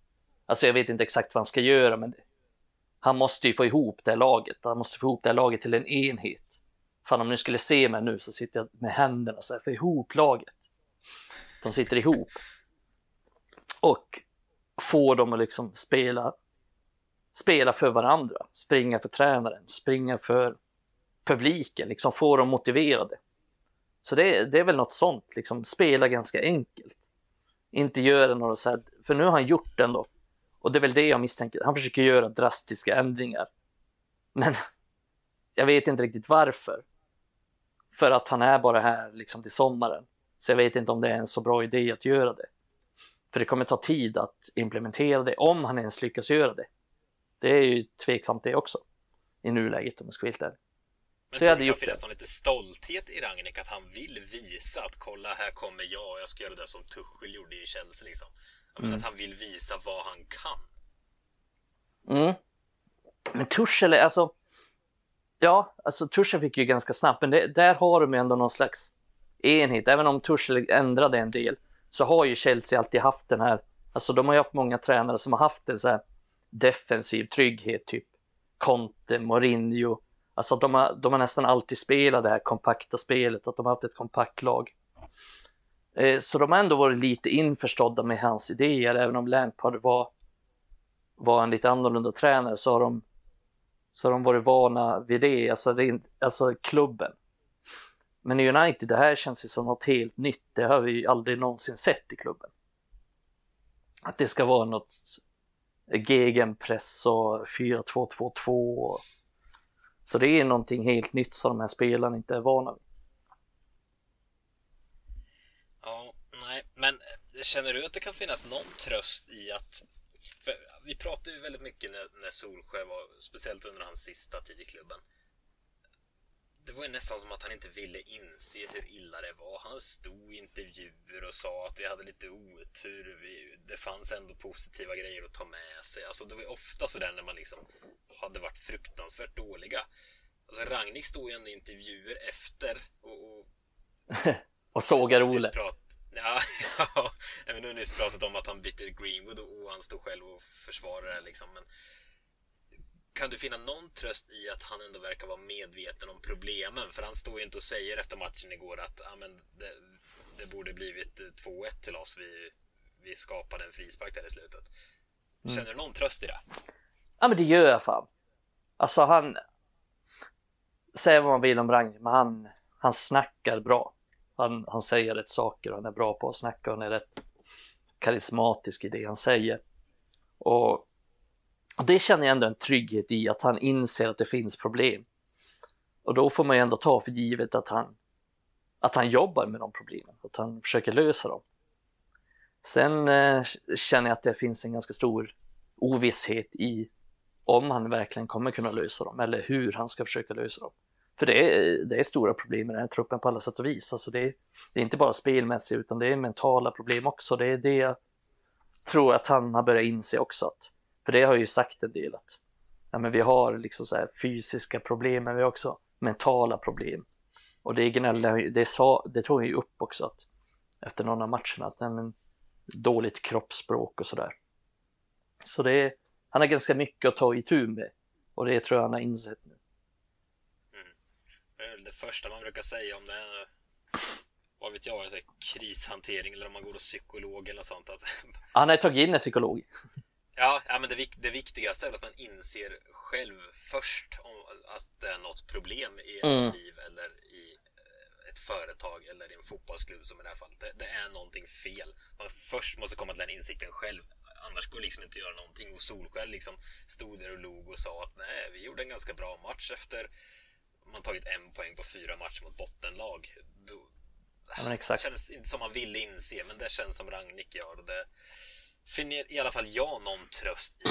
Alltså jag vet inte exakt vad han ska göra, men han måste ju få ihop det här laget. Han måste få ihop det här laget till en enhet. Fan om ni skulle se mig nu så sitter jag med händerna så här, få ihop laget. De sitter ihop. Och få dem att liksom spela, spela för varandra, springa för tränaren, springa för publiken, liksom få dem motiverade. Så det, det är väl något sånt, liksom spela ganska enkelt. Inte göra något så här, för nu har han gjort ändå. Och det är väl det jag misstänker, han försöker göra drastiska ändringar. Men jag vet inte riktigt varför. För att han är bara här liksom till sommaren. Så jag vet inte om det är en så bra idé att göra det. För det kommer ta tid att implementera det, om han ens lyckas göra det. Det är ju tveksamt det också. I nuläget om jag ska vara helt ärlig. Men så tror du det kan finnas någon lite stolthet i Ragnek att han vill visa att kolla här kommer jag och jag ska göra det som Tuchel gjorde i Chelsea liksom. Mm. att han vill visa vad han kan. Mm. Men Tuchel alltså. Ja, alltså Tuchel fick ju ganska snabbt, men det, där har de ju ändå någon slags enhet. Även om Tuchel ändrade en del så har ju Chelsea alltid haft den här. Alltså de har ju haft många tränare som har haft en så här defensiv trygghet, typ Conte, Mourinho Alltså de har, de har nästan alltid spelat det här kompakta spelet, att de har haft ett kompakt lag. Eh, så de har ändå varit lite införstådda med hans idéer, även om Lampard var, var en lite annorlunda tränare så har de, så har de varit vana vid det, alltså, det, alltså klubben. Men i United, det här känns ju som något helt nytt, det har vi aldrig någonsin sett i klubben. Att det ska vara något gegenpress och 4-2-2-2 så det är någonting helt nytt som de här spelarna inte är vana vid. Ja, nej, men eh, känner du att det kan finnas någon tröst i att vi pratade ju väldigt mycket när, när Solskär var, speciellt under hans sista tid i klubben, det var ju nästan som att han inte ville inse hur illa det var. Han stod i intervjuer och sa att vi hade lite otur. Vi, det fanns ändå positiva grejer att ta med sig. Alltså det var ju ofta sådär när man liksom hade varit fruktansvärt dåliga. Alltså Ragnik stod ju ändå i intervjuer efter och... Och, och sågar Ole. Prat, ja, ja, men nu har nyss pratat om att han bytte Greenwood och han stod själv och försvarade det liksom. Men kan du finna någon tröst i att han ändå verkar vara medveten om problemen? För han står ju inte och säger efter matchen igår att ah, men det, det borde blivit 2-1 till oss. Vi, vi skapade en frispark där i slutet. Mm. Känner du någon tröst i det? Ja, men det gör jag fan. Alltså han... Säger vad man vill om Rang, men han, han snackar bra. Han, han säger rätt saker och han är bra på att snacka och han är rätt karismatisk i det han säger. Och och det känner jag ändå en trygghet i, att han inser att det finns problem. Och då får man ju ändå ta för givet att han, att han jobbar med de problemen, att han försöker lösa dem. Sen eh, känner jag att det finns en ganska stor ovisshet i om han verkligen kommer kunna lösa dem eller hur han ska försöka lösa dem. För det är, det är stora problem med den här truppen på alla sätt och vis. Alltså det, är, det är inte bara spelmässigt utan det är mentala problem också. Det är det jag tror att han har börjat inse också. Att för det har jag ju sagt en del att ja, men vi har liksom så här fysiska problem, men vi har också mentala problem. Och det gnällde det, sa, det tog ju upp också att efter någon av matcherna att men, dåligt kroppsspråk och sådär. Så det är, han har ganska mycket att ta itu med och det tror jag han har insett nu. Det första man brukar säga om det är vad vet jag, alltså, krishantering eller om man går hos psykolog eller något sånt. Att... Han har tagit in en psykolog. Ja, ja men det, det viktigaste är att man inser själv först om att det är något problem i ens mm. liv eller i eh, ett företag eller i en fotbollsklubb som i det här fallet. Det, det, är någonting fel. Man först måste komma till den insikten själv. Annars går det liksom inte att göra någonting. Och Solskär liksom stod där och log och sa att nej, vi gjorde en ganska bra match efter man tagit en poäng på fyra matcher mot bottenlag. Då, Ja, det känns inte som man ville inse, men det känns som Rangnick gör. Och det finner i alla fall jag någon tröst i.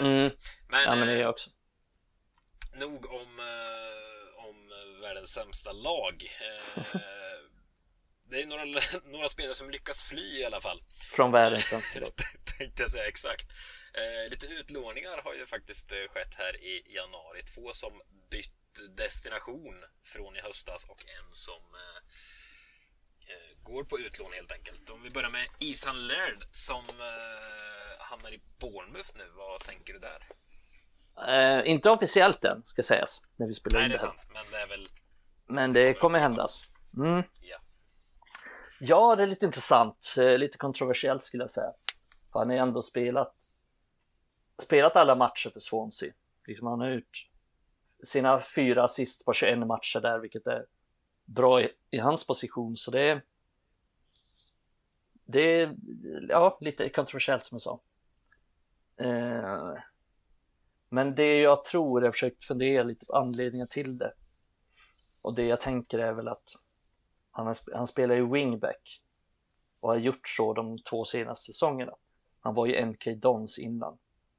Eh, mm. Men, ja, men det är jag också. Eh, nog om, eh, om världens sämsta lag. det är några, några spelare som lyckas fly i alla fall. Från världens sämsta lag. Tänkte jag säga, exakt. lite utlåningar har ju faktiskt skett här i januari. Två som bytt destination från i höstas och en som går på utlån helt enkelt. Om vi börjar med Ethan Laird som eh, hamnar i Bournemouth nu. Vad tänker du där? Eh, inte officiellt än, ska sägas, när vi spelar Nej, in det är sant, men det är väl... Men det kommer händas. Mm. Ja. ja, det är lite intressant, eh, lite kontroversiellt skulle jag säga. För han har ju ändå spelat, spelat alla matcher för Swansea. Liksom han har gjort sina fyra assist på 21 matcher där, vilket är bra i, i hans position. Så det är, det är ja, lite kontroversiellt som jag sa. Eh, men det jag tror, jag har försökt fundera lite på anledningen till det. Och det jag tänker är väl att han, han spelar ju wingback och har gjort så de två senaste säsongerna. Han var ju MK Dons innan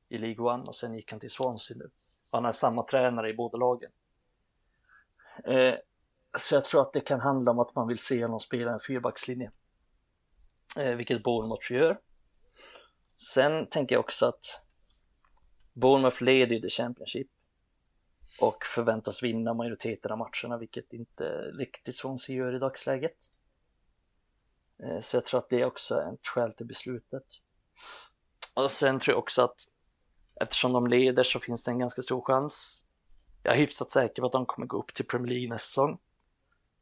i League One och sen gick han till Swansea nu. Han är samma tränare i båda lagen. Eh, så jag tror att det kan handla om att man vill se honom spela en fyrbackslinje eh, vilket Bournemouth gör. Sen tänker jag också att Bournemouth leder the Championship och förväntas vinna majoriteten av matcherna, vilket inte riktigt Swansea gör i dagsläget. Eh, så jag tror att det är också ett skäl till beslutet. Och sen tror jag också att eftersom de leder så finns det en ganska stor chans. Jag är hyfsat säker på att de kommer gå upp till Premier League nästa säsong.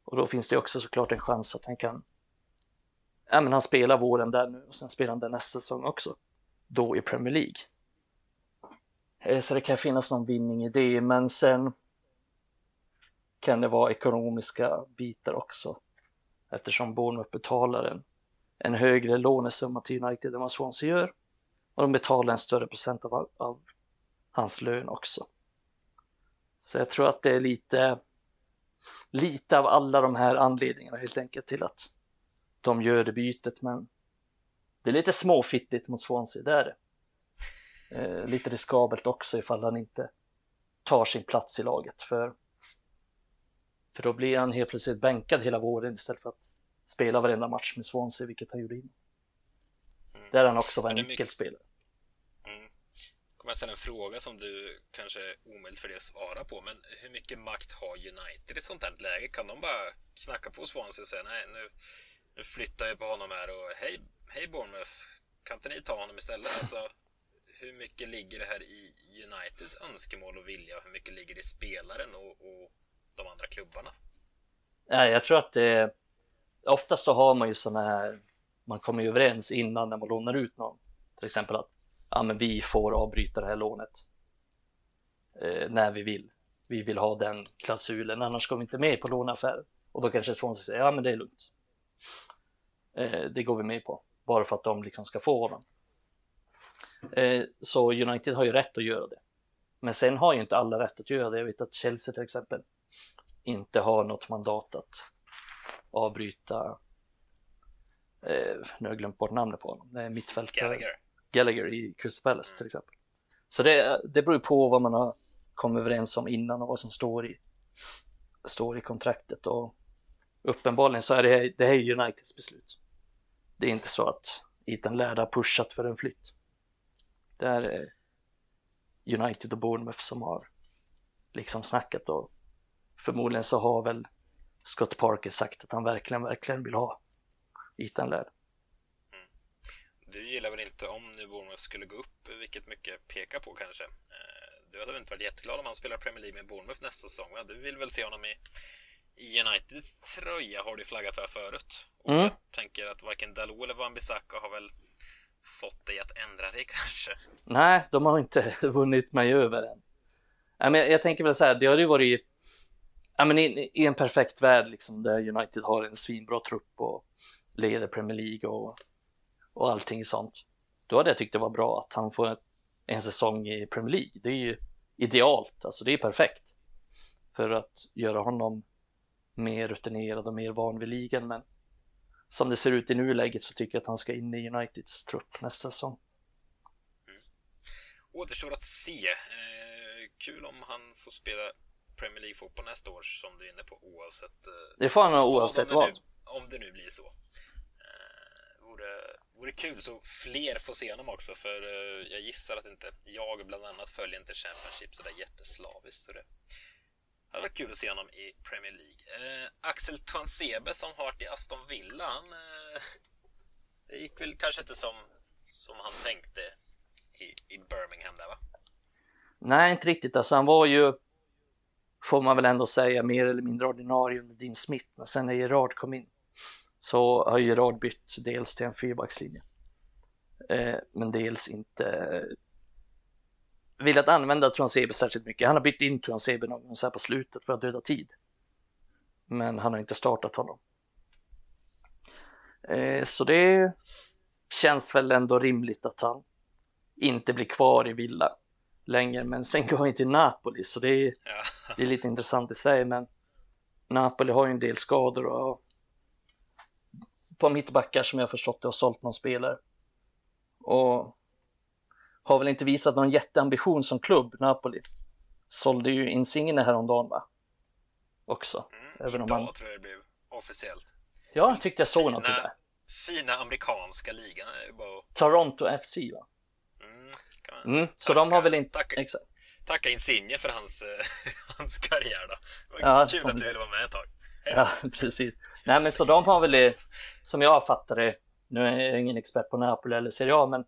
Och då finns det också såklart en chans att han kan ja, men han spelar våren där nu och sen spelar han där nästa säsong också. Då i Premier League. Eh, så det kan finnas någon vinning i det, men sen kan det vara ekonomiska bitar också. Eftersom Bournemouth betalar en, en högre lånesumma till United än vad Swansea gör. Och de betalar en större procent av, av hans lön också. Så jag tror att det är lite, lite av alla de här anledningarna helt enkelt till att de gör det bytet, men det är lite småfittigt mot Swansea, det är det. Eh, lite riskabelt också ifall han inte tar sin plats i laget, för, för då blir han helt plötsligt bänkad hela våren istället för att spela varenda match med Swansea, vilket han gjorde innan. Där han också var en nyckelspelare. Mm. kommer jag ställa en fråga som du kanske är omöjligt för dig att svara på, men hur mycket makt har United i ett sånt här läge? Kan de bara knacka på Swansea och säga nej, nu nu flyttar vi på honom här och hej, hej Bournemouth, kan inte ni ta honom istället? Alltså, hur mycket ligger det här i Uniteds önskemål och vilja hur mycket ligger det i spelaren och, och de andra klubbarna? Ja, jag tror att det oftast så har man ju sådana här, man kommer ju överens innan när man lånar ut någon, till exempel att ja, men vi får avbryta det här lånet eh, när vi vill. Vi vill ha den klausulen, annars går vi inte med på låneaffären. Och då kanske Swansea säger, ja men det är lugnt. Eh, det går vi med på, bara för att de liksom ska få honom. Eh, så United har ju rätt att göra det. Men sen har ju inte alla rätt att göra det. Jag vet att Chelsea till exempel inte har något mandat att avbryta eh, nu har jag glömt bort namnet på honom. Är mittfältare. Gallagher. Gallagher i Crystal Palace till exempel. Så det, det beror på vad man har kommit överens om innan och vad som står i, står i kontraktet. Och uppenbarligen så är det, det här Uniteds beslut. Det är inte så att Ethan Laird har pushat för en flytt. Det är, United och Bournemouth som har liksom snackat och förmodligen så har väl Scott Parker sagt att han verkligen, verkligen vill ha Ethan Laird. Mm. Du gillar väl inte om nu Bournemouth skulle gå upp, vilket mycket pekar på kanske. Eh, du hade väl inte varit jätteglad om han spelar Premier League med Bournemouth nästa säsong, va? Du vill väl se honom i, Uniteds tröja, har du flaggat för förut. Och mm. jag tänker att varken Dalot eller Wan-Bissaka har väl fått dig att ändra dig kanske? Nej, de har inte vunnit mig över än. Jag, jag tänker väl så här, det har ju varit i, en perfekt värld liksom, där United har en svinbra trupp och leder Premier League och, och allting sånt. Då hade jag tyckt det var bra att han får en säsong i Premier League. Det är ju idealt, alltså det är perfekt för att göra honom mer rutinerad och mer van vid ligan. Men som det ser ut i nuläget så tycker jag att han ska in i Uniteds trupp nästa säsong. Mm. Återstår att se. Eh, kul om han får spela Premier League-fotboll nästa år som du är inne på oavsett... Eh, det får han ha oavsett vad. Om det nu blir så. Eh, vore, vore kul så fler får se honom också för eh, jag gissar att inte jag bland annat följer inte Championship sådär jätteslaviskt. Det hade varit kul att se honom i Premier League. Eh, Axel Tuansebe som har varit i Aston Villa, han... Eh, det gick väl kanske inte som, som han tänkte i, i Birmingham där va? Nej, inte riktigt. Alltså han var ju får man väl ändå säga, mer eller mindre ordinarie under Dean Smith. Men sen när Gerard kom in så har Gerard bytt dels till en fyrbackslinje. Eh, men dels inte velat använda Transebe särskilt mycket. Han har bytt in Transebe någon gång så här på slutet för att döda tid. Men han har inte startat honom. Eh, så det känns väl ändå rimligt att han inte blir kvar i Villa länge, men sen går han till Napoli så det är, det är lite intressant i sig. Men Napoli har ju en del skador och på mittbackar som jag förstått det har sålt någon spelare. Och har väl inte visat någon jätteambition som klubb, Napoli. Sålde ju Insigne häromdagen va? Också. Mm, Även idag om han... tror jag det blev officiellt. Ja, jag tyckte jag såg fina, något där. Fina amerikanska ligan. Bara... Toronto FC va? Mm, så tacka, de har väl inte... Tacka, Exakt. tacka Insigne för hans, eh, hans karriär då. Det var ja, kul att du ville vara med ett tag. Ja, precis. Nej, men så de har väl, som jag fattar det, nu är jag ingen expert på Napoli eller Serie A, men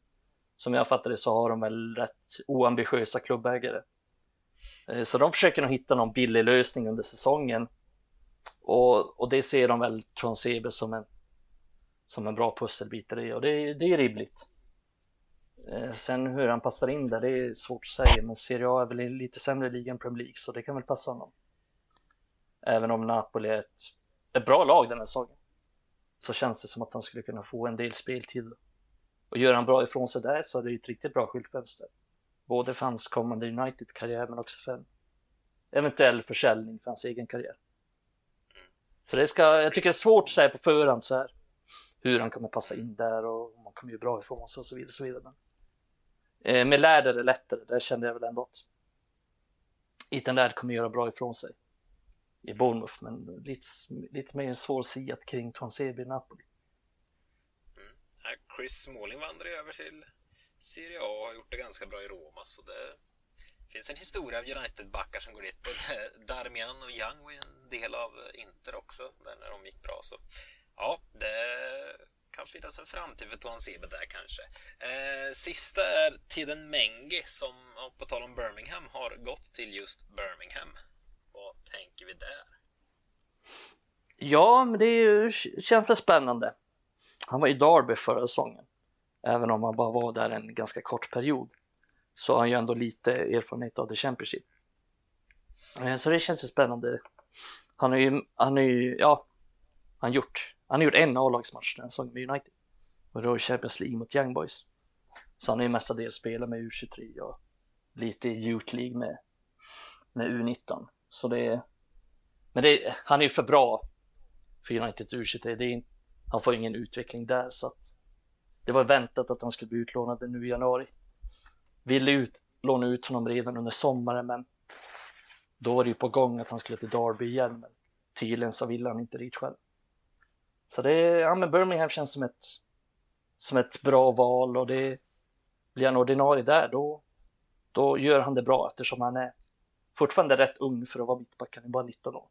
som jag fattar det så har de väl rätt oambitiösa klubbägare. Eh, så de försöker nog hitta någon billig lösning under säsongen. Och, och det ser de väl Tronsebe som en, som en bra pusselbit i och det, det är rimligt. Eh, sen hur han passar in där, det är svårt att säga, men Serie A är väl lite sämre liga än Premier League, så det kan väl passa honom. Även om Napoli är ett, ett bra lag den här säsongen, så känns det som att han skulle kunna få en del speltid. Och gör han bra ifrån sig där så är det ju ett riktigt bra skyltfönster. Både för hans kommande United-karriär, men också för en eventuell försäljning för hans egen karriär. Så det ska, jag tycker det är svårt att säga på förhand så här hur han kommer passa in där och om han kommer göra bra ifrån sig och så vidare. Och så vidare. Men Eh, med Laird är det lättare, där kände jag väl ändå att Ethan Laird kommer göra bra ifrån sig i Bournemouth, men lite, lite mer svårsiat kring Twansebe i Napoli. Mm. Chris Smalling vandrar över till Serie A och har gjort det ganska bra i Roma, så det finns en historia av United-backar som går dit. Både Darmian och Young var en del av Inter också, där när de gick bra. Så ja, det kan finnas en framtid för Tuan Sebe där kanske. Eh, sista är Tiden Mengi som, på tal om Birmingham, har gått till just Birmingham. Tänker vi där? Ja, men det är ju, känns väl spännande. Han var i Derby förra säsongen. Även om han bara var där en ganska kort period så har han ju ändå lite erfarenhet av The Championship. Eh, så det känns ju spännande. Han har ju, han har ju, ja, han gjort han har gjort en A-lagsmatch den säsongen med United. Och då Champions League mot Young Boys. Så han har ju mestadels spelat med U23 och lite i Youth League med, med U19. Så det är, men det, han är ju för bra för United U23. Det är, han får ingen utveckling där så att det var väntat att han skulle bli utlånad nu i januari. Ville ut, låna ut honom redan under sommaren men då var det ju på gång att han skulle till Derby igen men tydligen så ville han inte dit själv. Så det, ja men Birmingham känns som ett, som ett bra val och det blir han ordinarie där då, då gör han det bra eftersom han är fortfarande rätt ung för att vara mittback. Han är bara 19 år.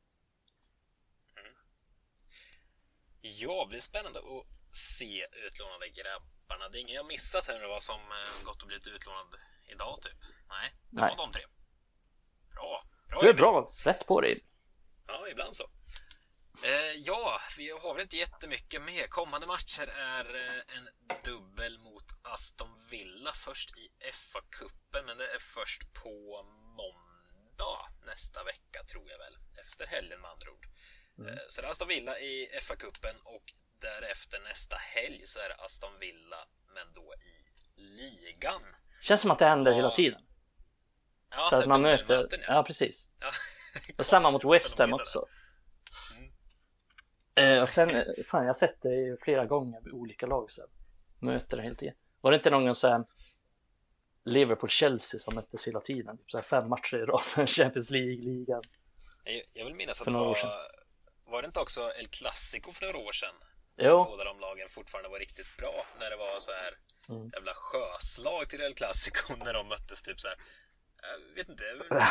Ja, det blir spännande att se utlånade grabbarna. Det är ingen jag missat här nu vad som eh, gått och blivit utlånad idag typ. Nej, det Nej. var de tre. Bra. Bra Du är Emil. bra, rätt på dig. Ja, ibland så. Eh, ja, vi har väl inte jättemycket mer. Kommande matcher är eh, en dubbel mot Aston Villa först i FA-cupen, men det är först på måndag nästa vecka tror jag väl. Efter helgen med andra ord. Eh, så det är Aston Villa i FA-cupen och därefter nästa helg så är det Aston Villa, men då i ligan. Känns som att det händer Ja. hela tiden. Ja, Så att man möter, dubbelmöten, ja precis. Ja. Och samma mot West Ham också. Mm. Eh, och sen, eh, fan jag har sett det flera gånger med olika lag sen. Möter det hela tiden. Var det inte någon gång så här Liverpool-Chelsea som möttes hela tiden? Typ så här fem matcher i rad, Champions League-ligan. Jag, jag vill minnas att det var, var det inte också El Clasico för några år sedan? Jo, Båda de lagen fortfarande var riktigt bra när det var så här Mm. jävla sjöslag till El Clasico när de möttes typ så här. Jag vet inte.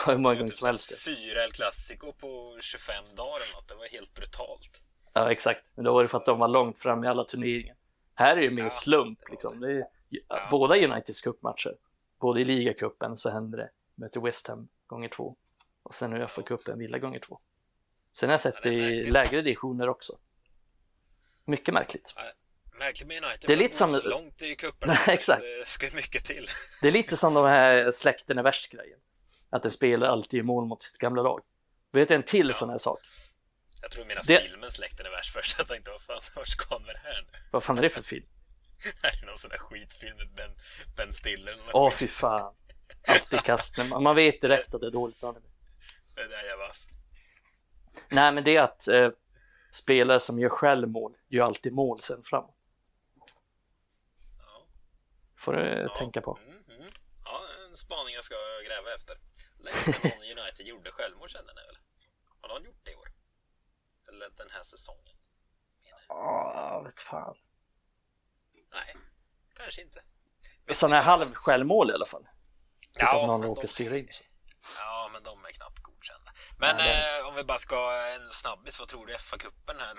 hur många gånger typ som helst, Fyra El Clasico på 25 dagar eller något. Det var helt brutalt. ja exakt. Men då var det för att de var långt fram i alla turneringar. Här är det ju mer Ja, slump liksom. Det är, Ja. Båda Uniteds cupmatcher. Både i ligacupen så händer det. Möter West Ham gånger två. Och sen i FA-cupen Villa gånger två. Sen har jag sett Ja, det i lägre divisioner också. Mycket märkligt. Märkligt med United. Det är lite som- långt i cuperna. Exakt. Det ska mycket till. Det är lite som de här släkten är värst-grejen. Att en spelare alltid gör mål mot sitt gamla lag. Vet du en till Ja. sån här sak? Jag tror mina Det- filmen Släkten är värst först. Jag tänkte, vad fan, vart kommer det här nu? Vad fan är det för film? Det är någon sån där skitfilm med Ben, ben Stiller. Åh skit. fy fan. Alltid kast. Man- Man vet direkt att det är dåligt anime. Det där jag vass. Nej men det är att eh, spelare som gör självmål gör alltid mål sen framåt. Ja. Får du Ja. tänka på. Mm, mm. Ja, en spaning jag ska gräva efter. Länge sedan någon United gjorde självmord kände ni väl? Har någon gjort det i år? Eller den här säsongen? Ja, vet fan. Nej, kanske inte. Sådana här halvsjälvmål i alla fall. Typ Ja, att någon men råkar de- styra in sig. Ja, men de är knappt godkända. Men det eh, om vi bara ska en snabbis, vad tror du FA-cupen här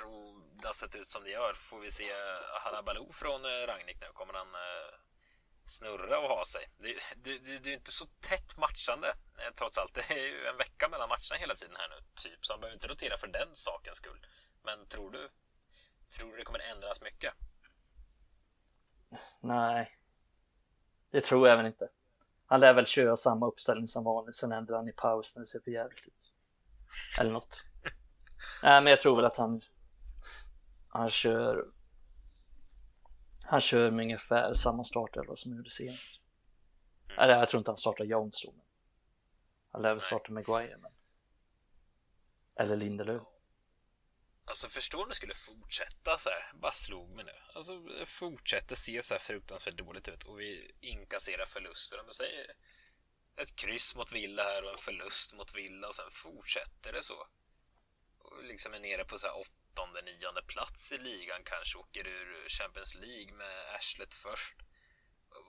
har sett ut som det gör? Får vi se Halabaloo från eh, Ragnik nu? Kommer han eh, snurra och ha sig? Det, det, det, det är ju inte så tätt matchande eh, trots allt. Det är ju en vecka mellan matcherna hela tiden här nu, typ. Så han behöver inte rotera för den sakens skull. Men tror du, tror du det kommer ändras mycket? Nej. Det tror jag även inte. Han lär väl köra samma uppställning som vanligt, sen ändrar han i paus när det ser för jävligt ut. Eller något. Nej, men jag tror väl att han han kör han kör med ungefär samma startelva som han gjorde senast. Eller jag tror inte han startar Jones då. Men han lär väl starta Maguire. Men... Eller Lindelöf. Alltså förstår om det skulle fortsätta så här, bara slog mig nu. Alltså fortsätter se så här fruktansvärt dåligt ut och vi inkasserar förluster. Om du säger ett kryss mot Villa här och en förlust mot Villa och sen fortsätter det så. Och liksom är nere på så här åttonde, nionde plats i ligan kanske åker ur Champions League med arslet först.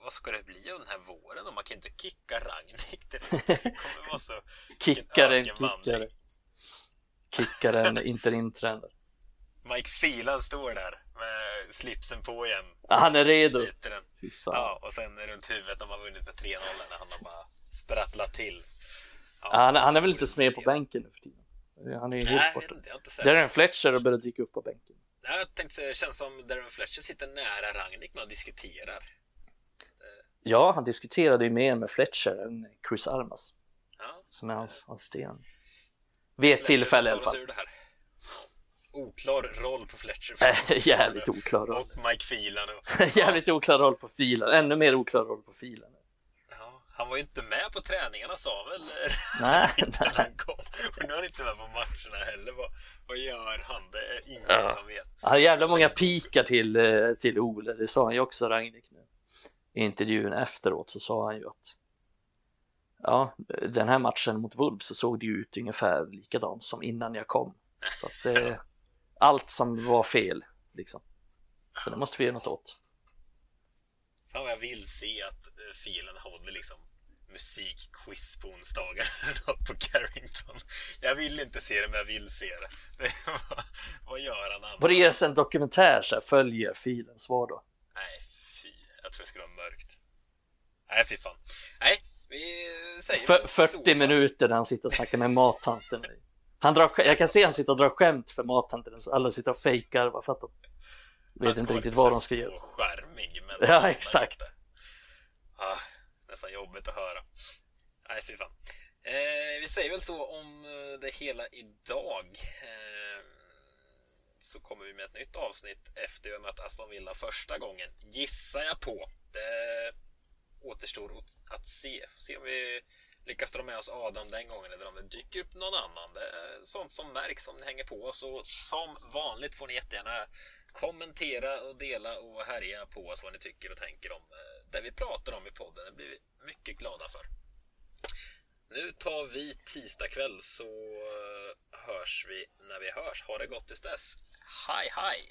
Vad ska det bli av den här våren? Och man kan inte kicka Ragnik direkt. Det kommer vara så... Kickaren, ökenvandring. kickare. Kickaren, interimtränare. Mike Phelan står där med slipsen på igen. Han är redo. Ja, och sen runt huvudet de har vunnit med 3-0 när han har bara sprattlat till. Ja, han, han är väl inte får med se. på bänken nu för tiden. Han är ju helt borta. Darren Fletcher har börjat dyka upp på bänken. Jag tänkte säga, det känns som Darren Fletcher sitter nära Ragnik när han diskuterar. Ja, han diskuterade ju mer med Fletcher än Chris Armas, Ja, som är hans assisterande. Vid ett tillfälle i alla fall. Oklar roll på Fletcher. Äh, Jävligt oklar roll. Och Mike Phelan. Och, Jävligt oklar roll på filen. Ännu mer oklar roll på filen. ja, han var ju inte med på träningarna sa väl Nej, när nej. han kom. Och nu är han inte med på matcherna heller. Vad, vad gör han? Det är ingen Ja. som vet. Han hade jävla många pikar till, eh, till Ole. Det sa han ju också, Ragnik. Nu. I intervjun efteråt så sa han ju att ja, den här matchen mot Wolves så såg det ju ut ungefär likadant som innan jag kom. Så att eh, allt som var fel, liksom. Så det måste vi göra något åt. Fan vad jag vill se att eh, filen håller liksom musikquiz på onsdagar på Carrington. Jag vill inte se det, men jag vill se det. det vad, vad gör han annars? Borde ges en dokumentär så här, följer filens vardag. Nej, fy. Jag tror det skulle vara mörkt. Nej, fy fan. Nej, vi säger För, 40 minuter när han sitter och snackar med mattanten. Han drar, jag kan se han sitter och drar skämt för mattanten. Alla sitter och fejkar bara för att de vet inte riktigt vad de ska göra. skärmig, men Ja, exakt. Ah, nästan jobbigt att höra. Nej, fy fan. Eh, vi säger väl så om eh, det hela idag. Eh, så kommer vi med ett nytt avsnitt efter vi har mött Aston Villa första gången, gissar jag på. Det återstår att se. Se om vi lyckas dra med oss Adam den gången eller om det dyker upp någon annan. Det är sånt som märks om ni hänger på oss och som vanligt får ni jättegärna kommentera och dela och härja på oss vad ni tycker och tänker om eh, det vi pratar om i podden. Det blir vi mycket glada för. Nu tar vi tisdag kväll så eh, hörs vi när vi hörs. Ha det gott tills dess. Hej hej!